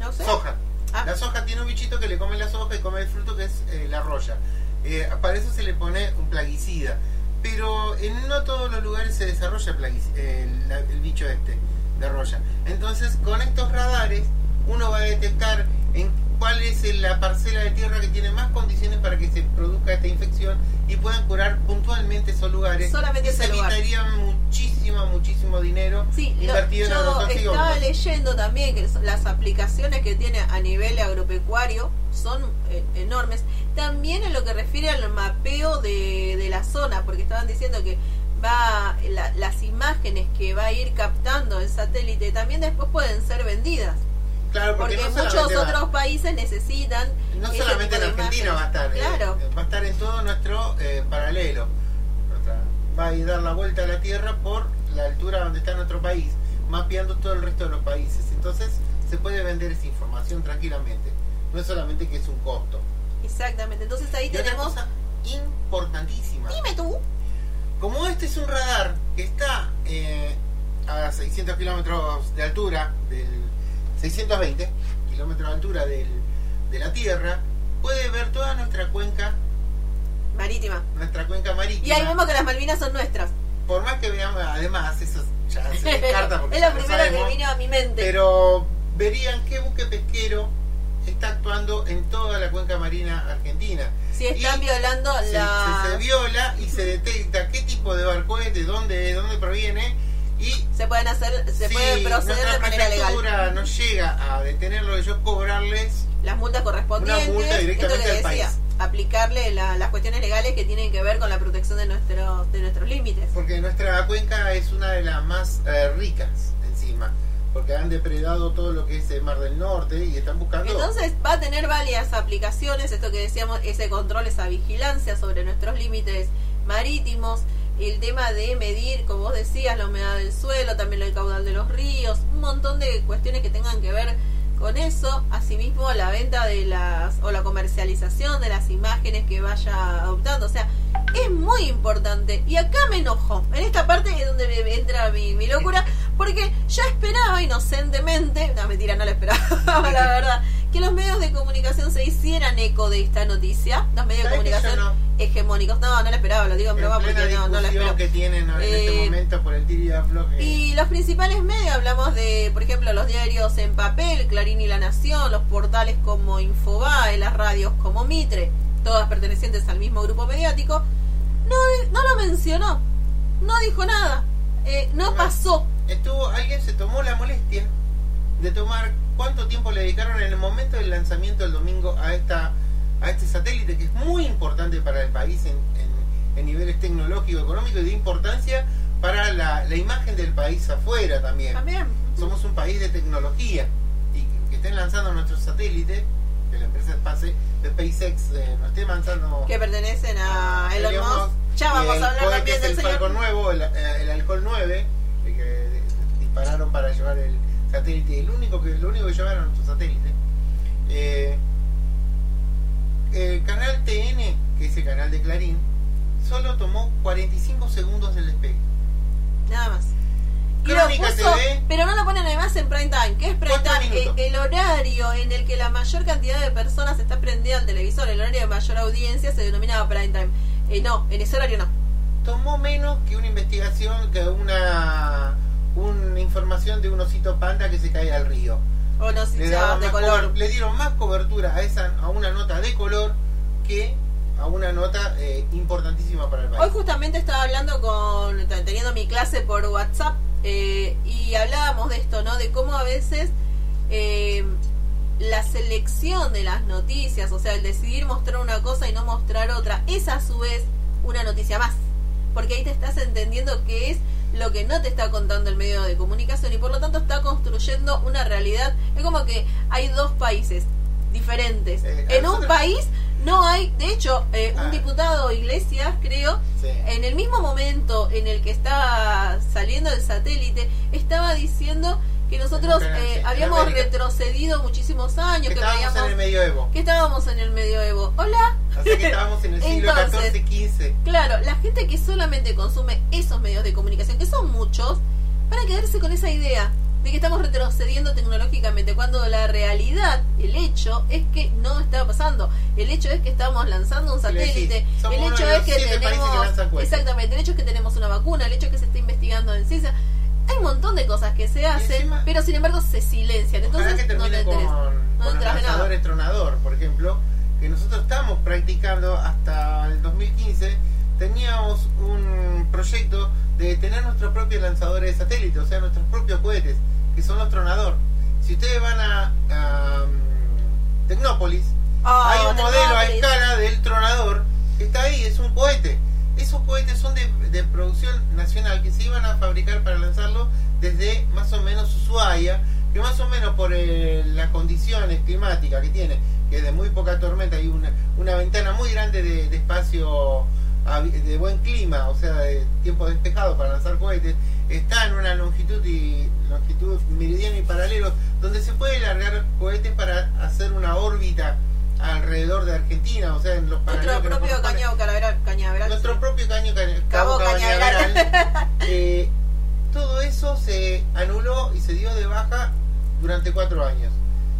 No sé. soja. Ah. La soja tiene un bichito que le come la soja y come el fruto que es eh, la roya. Eh, para eso se le pone un plaguicida. Pero en no todos los lugares se desarrolla la- el bicho este de roya. Entonces con estos radares uno va a detectar en cuál es la parcela de tierra que tiene más condiciones para que se produzca esta infección y puedan curar puntualmente esos lugares. Solamente se lugar. evitaría muchísimo, muchísimo dinero Sí, lo- invertido en yo agrotóxicos. estaba leyendo también que las aplicaciones que tiene a nivel agropecuario son eh, enormes. También en lo que refiere al mapeo de, de la zona, porque estaban diciendo que va la- las imágenes que va a ir captando el satélite también después pueden ser vendidas. Claro, porque, Porque, no muchos va- otros países necesitan. No solamente en Argentina va a estar, eh, Claro. eh, va a estar en todo nuestro eh, paralelo. Va a ir dar la vuelta a la Tierra por la altura donde está nuestro país, mapeando todo el resto de los países. Entonces se puede vender esa información tranquilamente. No es solamente que es un costo. Exactamente. Entonces ahí Y tenemos. cosa importantísima. Dime tú. Como este es un radar que está eh, a 600 kilómetros de altura, del 620 kilómetros de altura del- de la Tierra, puede ver toda nuestra cuenca, Marítima. nuestra cuenca marítima. Y ahí vemos que las Malvinas son nuestras. Por más que veamos, además, eso ya se [LAUGHS] descarta porque es lo lo primero sabemos, que vino a mi mente. Pero verían qué buque pesquero está actuando en toda la cuenca marina argentina. si están y violando se, la. se- se viola y se detecta qué tipo de barco es, de dónde, de dónde proviene y se pueden hacer, se si puede proceder de manera legal. no llega a detenerlo, ellos cobrarles Las multas correspondientes, Una multa directamente al decía, país. aplicarle la- las cuestiones legales que tienen que ver con la protección de nuestros de nuestros límites. porque nuestra cuenca es una de las más eh, ricas encima porque han depredado todo lo que es el Mar del Norte y están buscando Entonces va a tener varias aplicaciones, esto que decíamos, ese control, esa vigilancia sobre nuestros límites marítimos, el tema de medir, como vos decías, la humedad del suelo, también el caudal de los ríos, un montón de cuestiones que tengan que ver con eso, asimismo la venta de las o la comercialización de las imágenes que vaya adoptando, o sea, es muy importante. Y acá me enojo, en esta parte es donde me entra mi, mi locura, porque ya esperaba inocentemente, no mentira, no la esperaba, [LAUGHS] la verdad, que los medios de comunicación se hicieran eco de esta noticia, los medios de ¿Sabes que yo comunicación no? hegemónicos, no, no la esperaba, lo digo en en broma porque no, no discusión espero. que tienen en Eh, este momento por el tiro y afloje Y los principales medios, hablamos de, por ejemplo, los diarios en papel, Clarín y La Nación, los portales como Infobae, las radios como Mitre, todas pertenecientes al mismo grupo mediático, no, no lo mencionó, no dijo nada, eh, no Además, pasó. estuvo alguien se tomó la molestia de tomar cuánto tiempo le dedicaron en el momento del lanzamiento del domingo a esta a este satélite que es muy importante para el país en, en- en niveles tecnológico económico y de importancia para la, la imagen del país afuera también También. somos un país de tecnología y que, estén lanzando nuestros satélites que la empresa Space, de SpaceX eh, nos esté lanzando Que pertenecen a Elon Musk. Ya vamos el a hablar también del el señor. Nuevo, el, eh, el Alcol 9, el que dispararon para llevar el satélite, el único que, lo único que llevaron nuestro satélite. Eh, el canal TN, que es el canal de Clarín, solo tomó 45 segundos del despegue. Nada más. Y lo Crónica puso, TV. pero no lo ponen además en prime time. ¿Qué es prime time? Eh, el horario en el que la mayor cantidad de personas está prendida al televisor, el horario de mayor audiencia se denominaba prime time. Eh, no, en ese horario no. Tomó menos que una investigación, que una, una información de un osito panda que se cae al río. O no le, de color. le dieron más cobertura a esa a una nota de color que a una nota eh, importantísima para el Hoy país. justamente estaba hablando con, teniendo mi clase por WhatsApp eh, y hablábamos de esto, ¿no? De cómo a veces eh, la selección de las noticias, o sea, el decidir mostrar una cosa y no mostrar otra, es a su vez una noticia más. Porque ahí te estás entendiendo qué es lo que no te está contando el medio de comunicación y por lo tanto está construyendo una realidad. Es como que hay dos países diferentes. Eh, en un país no hay, de hecho, eh, un Ah. diputado Iglesias, creo, Sí. en el mismo momento en el que estaba saliendo el satélite, estaba diciendo que nosotros eh, habíamos retrocedido muchísimos años, que que, estábamos veíamos en el medioevo. que estábamos en el medioevo. Hola, Así que estábamos en el siglo XIV, XV. claro, la gente que solamente consume esos medios de comunicación, que son muchos, van a quedarse con esa idea de que estamos retrocediendo tecnológicamente, cuando la realidad, el hecho, es que no está pasando. El hecho es que estamos lanzando un satélite. El hecho es que tenemos. exactamente, el hecho es que tenemos una vacuna, el hecho es que se está investigando en ciencia. Hay un montón de cosas que se hacen, encima- pero sin embargo se silencian. Entonces no te con, interesa. con nada. lanzadores tronador, por ejemplo, que nosotros estamos practicando hasta el 2015. Teníamos un proyecto de tener nuestros propios lanzadores de satélite, o sea, nuestros propios cohetes, que son los tronador. Si ustedes van a, a, um, Tecnópolis, Ah, hay un modelo a Tecnópolis. escala del tronador que está ahí, es un cohete. Esos cohetes son de, de producción nacional que se iban a fabricar para lanzarlo desde más o menos Ushuaia, que más o menos por eh, las condiciones climáticas que tiene, que es de muy poca tormenta y una, una ventana muy grande de, de espacio de buen clima, o sea, de tiempo despejado para lanzar cohetes, está en una longitud y longitud meridiano y paralelo donde se puede largar cohetes para hacer una órbita alrededor de Argentina, o sea, en los Nuestro propio caño cañaveral. cañaveral, Nuestro sí. propio caño, Cabo cañaveral. [LAUGHS] Eh, todo eso se anuló y se dio de baja durante cuatro años.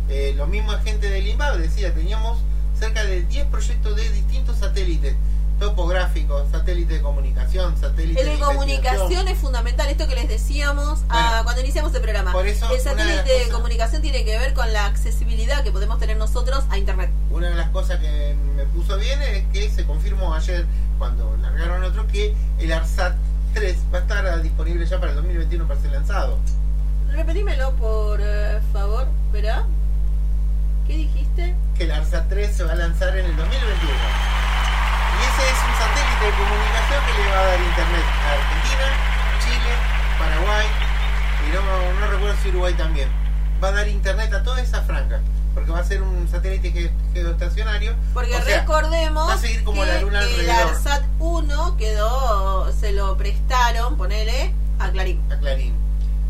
Eh, lo mismo gente del INVAB decía, teníamos cerca de 10 proyectos de distintos satélites, topográficos, satélite de comunicación, satélite El de de comunicación es fundamental, esto que les decíamos ah, Bueno, cuando iniciamos el programa. por eso, el satélite de, cosas- comunicación tiene que ver con la accesibilidad que podemos tener nosotros a Internet. Una de las cosas que me puso bien es que se confirmó ayer, cuando largaron otro, que el ARSAT 3 va a estar ah, disponible ya para el 2021 para ser lanzado. Repetímelo por eh, favor, ¿verdad? ¿Qué dijiste? que el ARSAT 3 se va a lanzar en el 2021. Y ese es un satélite de comunicación que le va a dar internet a Argentina, Chile, Paraguay y no, no recuerdo si Uruguay también. Va a dar internet a toda esa franja, porque va a ser un satélite ge- geoestacionario. Porque O sea, recordemos va a seguir como que la luna el. ARSAT 1 quedó, se lo prestaron, ponele, a Clarín. a Clarín.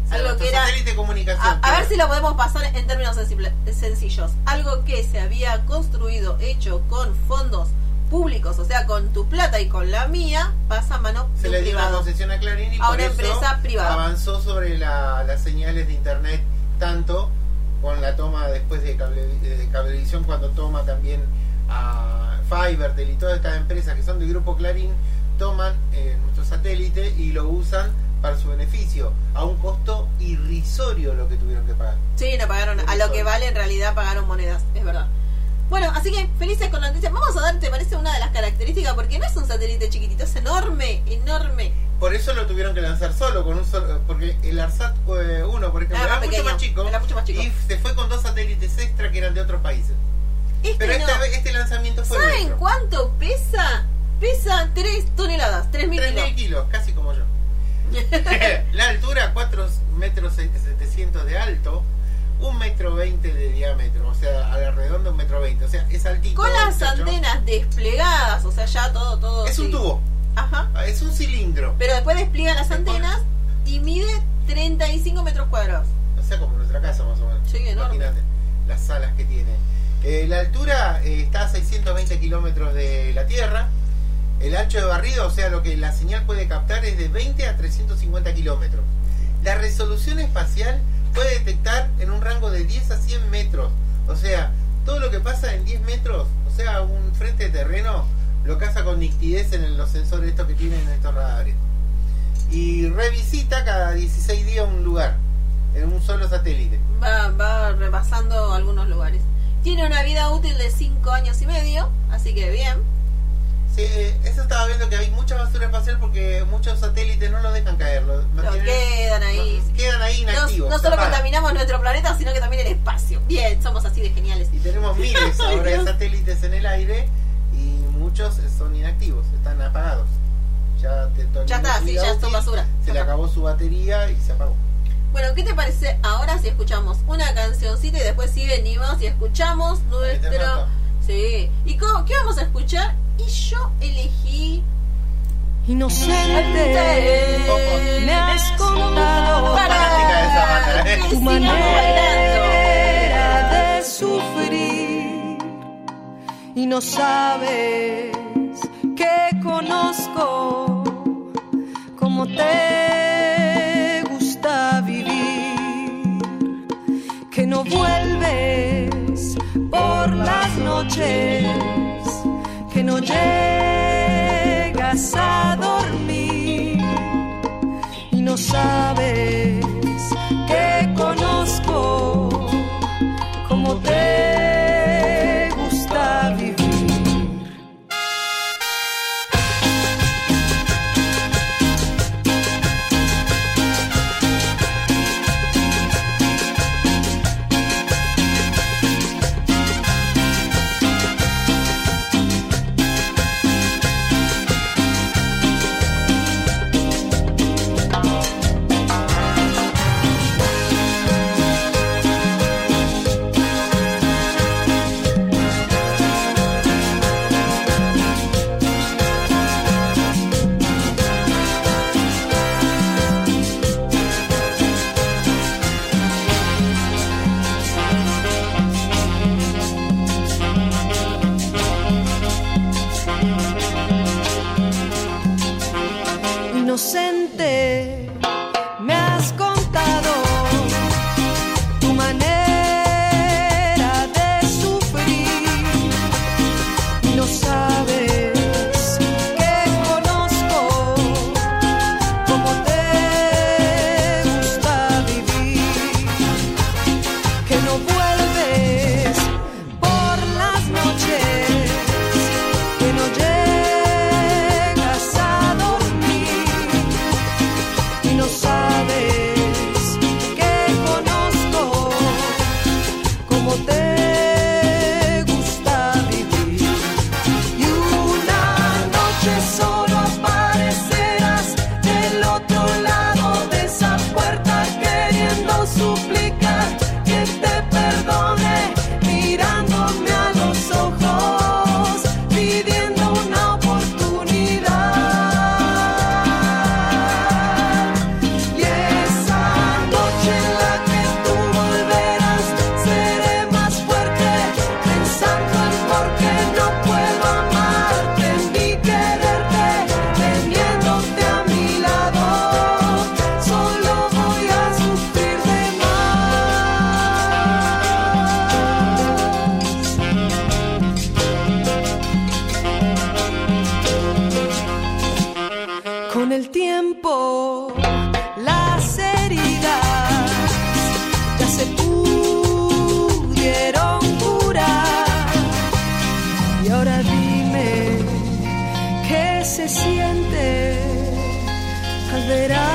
O sea, Algo nuestro que era- satélite de comunicación. A, ver si lo podemos pasar en términos sensible- sencillos. Algo que se había construido, hecho con fondos públicos, o sea, con tu plata y con la mía, pasa a mano se le dio una concesión a Clarín y A por una eso empresa privada. avanzó sobre la- las señales de internet tanto con la toma después de, cable, de Cablevisión cuando toma también a Fivertel y todas estas empresas que son del grupo Clarín toman eh, nuestro satélite y lo usan para su beneficio a un costo irrisorio lo que tuvieron que pagar. Sí, no pagaron. A lo que vale en realidad pagaron monedas, es verdad. Bueno, así que felices con la noticia. Vamos a dar, ¿te parece una de las características? Porque no es un satélite chiquitito, es enorme, enorme. Por eso lo tuvieron que lanzar solo, con un solo, porque el ARSAT 1, por ejemplo, Era era más mucho pequeño, más chico, era mucho más chico. y se fue con dos satélites extra que eran de otros países. Este Pero no. esta vez- este lanzamiento fue ¿Saben nuestro. cuánto pesa? Pesa 3 toneladas, 3.000 kilos. 3.000 kilos, casi como yo. [LAUGHS] la altura, 4 metros 700 de alto, 1 metro 20 de diámetro, o sea, a la redonda 1 metro 20, o sea, es altito. Con las muchacho. antenas desplegadas, o sea, ya todo, todo. Es un sí. tubo, Ajá. Es un cilindro. Pero después despliega las antenas y mide 35 metros cuadrados. O sea, como nuestra casa más o menos. Sí. Imagínate las salas que tiene. Eh, la altura eh, está a 620 kilómetros de la Tierra. El ancho de barrido, o sea, lo que la señal puede captar es de 20 a 350 kilómetros. La resolución espacial puede detectar en un rango de 10 a 100 metros. O sea, todo lo que pasa en 10 metros, o sea, un frente de terreno, lo caza con nitidez en los sensores estos que tienen estos radares. Y revisita cada 16 días un lugar, en un solo satélite. Va, va rebasando algunos lugares. Tiene una vida útil de 5 años y medio, así que bien. Sí, eso estaba viendo que hay mucha basura espacial porque muchos satélites no lo dejan caer. Lo, mantienen- quedan ahí. no, quedan ahí No, inactivos. no solo contaminamos nuestro planeta, sino que también el espacio. Bien, somos así de geniales. Y tenemos [LAUGHS] miles ahora de satélites en el aire y muchos son inactivos, están apagados. Ya, te, Ya está, sí, ya son basura. Se le acabó su batería y se apagó. Bueno, ¿qué te parece ahora si escuchamos una cancioncita y después sí venimos y escuchamos nuestro... Sí. ¿Y cómo, qué vamos a escuchar? Y yo elegí... Inocente, me has contado de esa ¿eh? Que tu manera de sufrir y no sabes que conozco cómo te gusta vivir, que no vuelves por las noches, que no llegas a dormir y no sabes que conozco cómo te al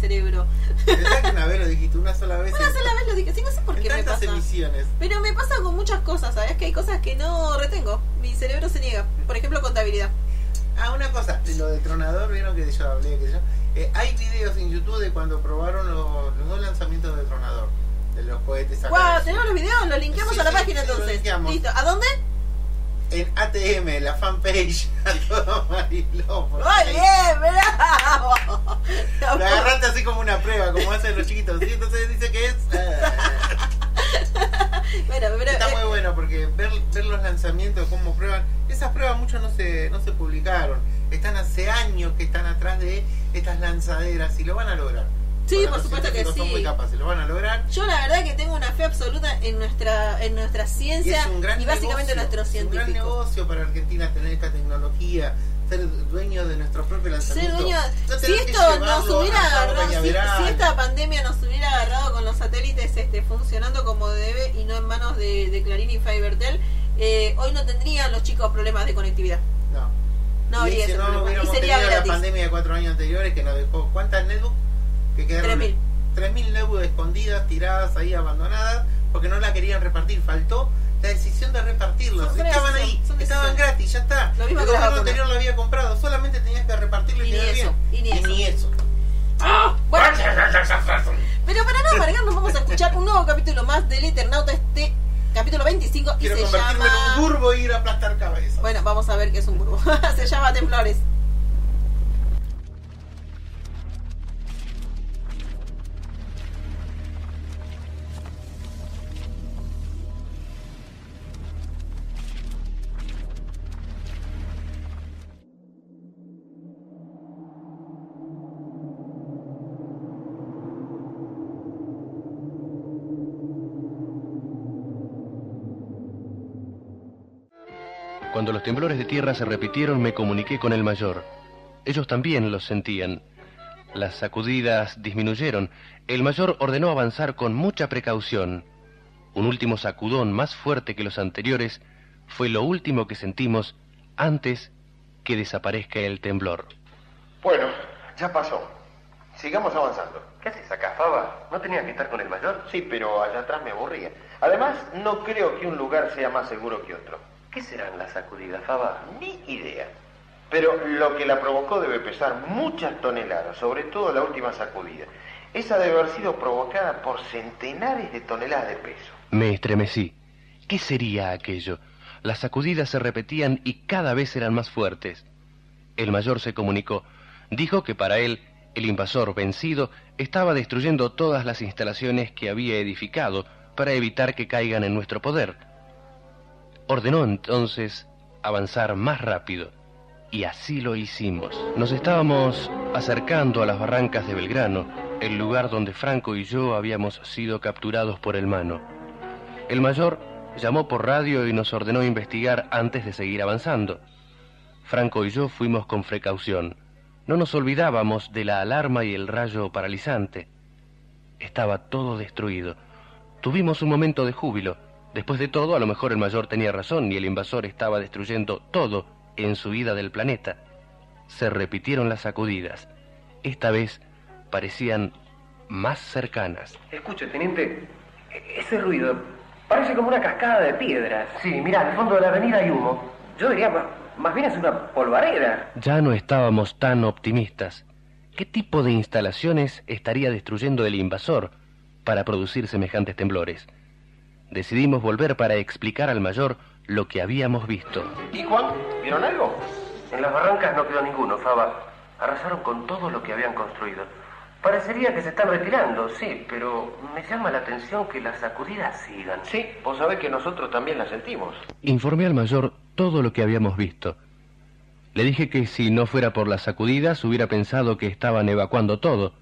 cerebro. Que una vez lo dijiste una sola vez. Una sola vez lo dije, sí, no sé por qué me pasa. emisiones. Pero me pasa con muchas cosas, ¿sabes? Que hay cosas que no retengo. Mi cerebro se niega. Por ejemplo, contabilidad. Ah, una cosa, lo de Tronador, vieron que yo hablé, que yo. eh, hay videos en YouTube de cuando probaron los, los dos lanzamientos de Tronador, de los cohetes. Guau, tenemos los videos, los linkeamos Sí, a la sí, página sí, entonces. Listo. ¿A dónde? En ATM, la fanpage, [LAUGHS] a todo Mariló. Muy bien, bravo. Lo agarraste así como una prueba, como hacen los chiquitos. ¿sí? Entonces dice que es. [LAUGHS] Bueno, pero, Está eh, muy bueno porque ver, ver los lanzamientos, cómo prueban. Esas pruebas muchas no se, no se publicaron. Están hace años que están atrás de estas lanzaderas y lo van a lograr. Sí, por supuesto que científicos Son sí. muy capaces, lo van a lograr. yo la verdad que tengo una fe absoluta en nuestra en nuestra Y ciencia gran y básicamente nuestros es un gran científicos. negocio para Argentina tener esta tecnología, ser dueño de nuestro propio Ser lanzamiento. dueño, No si esto nos hubiera agarrado, si, esta pandemia nos hubiera agarrado con los satélites este, funcionando como debe y no en manos de, de Clarín y Fibertel, eh, hoy no tendrían los chicos problemas de conectividad. No. No y habría si no problema. Y hubiéramos sería tenido la pandemia de cuatro años anteriores que nos dejó. ¿Cuántas netbooks? Que quedaron 3.000. 3.000 netbooks escondidas, tiradas ahí, abandonadas, porque no la querían repartir. Faltó la decisión de repartirlos. Son Estaban ahí, estaban gratis, ya está. Lo mismo El gobierno anterior lo había comprado, solamente tenías que repartirlo y, Y ni eso, bien. y ni eso. eso. Bueno, [LAUGHS] pero para no amargarnos vamos a escuchar un nuevo capítulo más del Eternauta, este capítulo 25 y Quiero se convertirme en llama... un turbo y ir a aplastar cabezas. Bueno, vamos a ver qué es un burbo. [LAUGHS] se llama Temblores. Cuando los temblores de tierra se repitieron me comuniqué con el mayor. Ellos también los sentían. Las sacudidas disminuyeron. El mayor ordenó avanzar con mucha precaución. Un último sacudón más fuerte que los anteriores fue lo último que sentimos antes que desaparezca el temblor. Bueno, ya pasó. Sigamos avanzando. ¿Qué haces acá, Faba? ¿No tenías que estar con el mayor? Sí, pero allá atrás me aburría. Además, no creo que un lugar sea más seguro que otro. ¿Qué serán las sacudidas, Faba? Ni idea. Pero lo que la provocó debe pesar muchas toneladas, sobre todo la última sacudida. Esa debe haber sido provocada por centenares de toneladas de peso. Me estremecí. ¿Qué sería aquello? Las sacudidas se repetían y cada vez eran más fuertes. El mayor se comunicó. Dijo que para él, el invasor vencido estaba destruyendo todas las instalaciones que había edificado para evitar que caigan en nuestro poder. Ordenó entonces avanzar más rápido. Y así lo hicimos. Nos estábamos acercando a las barrancas de Belgrano, el lugar donde Franco y yo habíamos sido capturados por el mano. El mayor llamó por radio y nos ordenó investigar antes de seguir avanzando. Franco y yo fuimos con precaución. No nos olvidábamos de la alarma y el rayo paralizante. Estaba todo destruido. Tuvimos un momento de júbilo. Después de todo, a lo mejor el mayor tenía razón y el invasor estaba destruyendo todo en su ida del planeta. Se repitieron las sacudidas. Esta vez parecían más cercanas. Escuche, teniente, ese ruido parece como una cascada de piedras. Sí, mira, al fondo de la avenida hay humo. Yo diría, más, más bien es una polvareda. Ya no estábamos tan optimistas. ¿Qué tipo de instalaciones estaría destruyendo el invasor para producir semejantes temblores? Decidimos volver para explicar al mayor lo que habíamos visto. ¿Y Juan? ¿Vieron algo? En las barrancas no quedó ninguno, Faba. Arrasaron con todo lo que habían construido. Parecería que se están retirando, sí, pero me llama la atención que las sacudidas sigan. Sí, vos sabés que nosotros también las sentimos. Informé al mayor todo lo que habíamos visto. Le dije que si no fuera por las sacudidas hubiera pensado que estaban evacuando todo.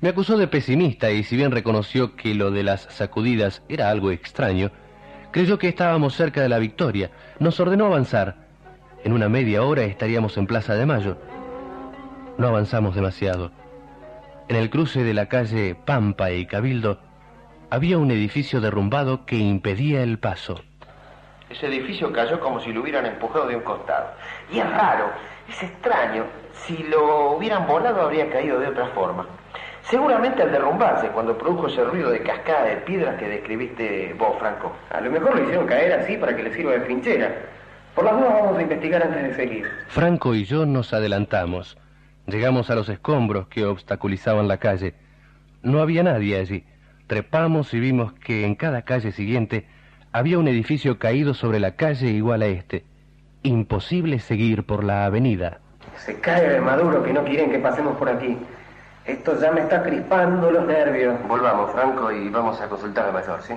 Me acusó de pesimista y si bien reconoció que lo de las sacudidas era algo extraño, creyó que estábamos cerca de la victoria. Nos ordenó avanzar. En una media hora estaríamos en Plaza de Mayo. No avanzamos demasiado. En el cruce de la calle Pampa y Cabildo había un edificio derrumbado que impedía el paso. Ese edificio cayó como si lo hubieran empujado de un costado. Y es raro, es extraño. Si lo hubieran volado habría caído de otra forma. Seguramente al derrumbarse, cuando produjo ese ruido de cascada de piedras que describiste vos, Franco. A lo mejor lo hicieron caer así para que le sirva de trinchera. Por las dudas vamos a investigar antes de seguir. Franco y yo nos adelantamos. Llegamos a los escombros que obstaculizaban la calle. No había nadie allí. Trepamos y vimos que en cada calle siguiente había un edificio caído sobre la calle igual a este. Imposible seguir por la avenida. Se cae de maduro que no quieren que pasemos por aquí. Esto ya me está crispando los nervios. Volvamos, Franco, y vamos a consultar al mayor, ¿sí?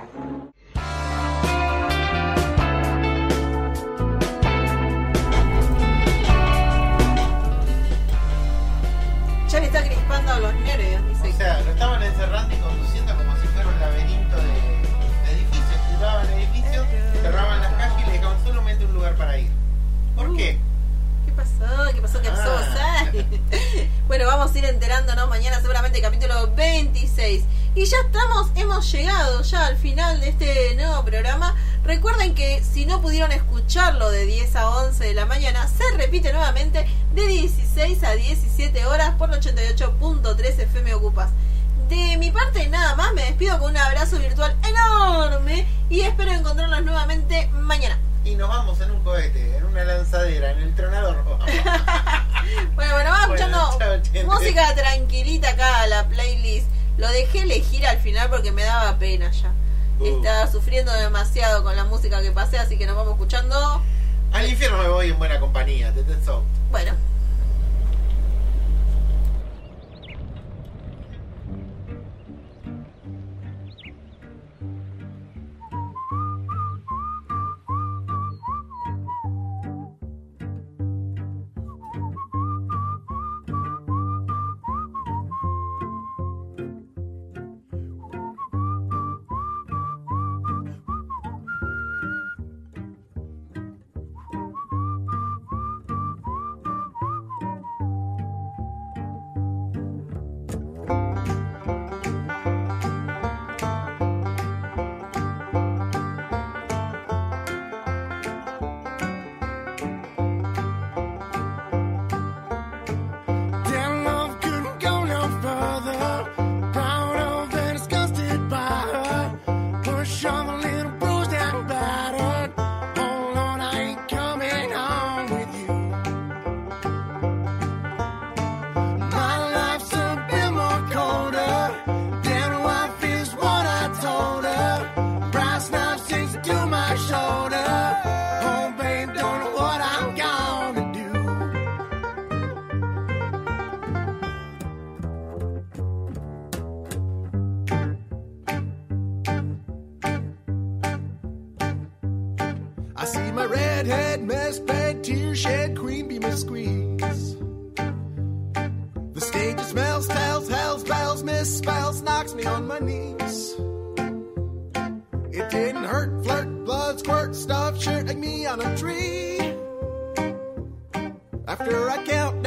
Ya le está crispando los nervios, dice. O sea, lo estaban encerrando y conduciendo como si fuera un laberinto de, de edificios. Tiraban edificios, cerraban las calles y le dejaban solamente un lugar para ir. ¿Por qué? ¿Qué pasó? ¿Qué pasó? ¿Qué pasó? Ah. [LAUGHS] Bueno, vamos a ir enterándonos mañana seguramente capítulo 26. Y ya estamos, hemos llegado ya al final de este nuevo programa. Recuerden que si no pudieron escucharlo de 10 a 11 de la mañana, se repite nuevamente de 16 a 17 horas por 88.3 FM Ocupas. De mi parte nada más, me despido con un abrazo virtual enorme y espero encontrarnos nuevamente mañana. Y nos vamos en un cohete, en una lanzadera, en el tronador. [LAUGHS] Bueno, bueno, vamos escuchando música tranquilita acá a la playlist. Lo dejé elegir al final porque me daba pena ya. Uh. Estaba sufriendo demasiado con la música que pasé, así que nos vamos escuchando. Al infierno me voy en buena compañía, te Soft. Bueno, After I count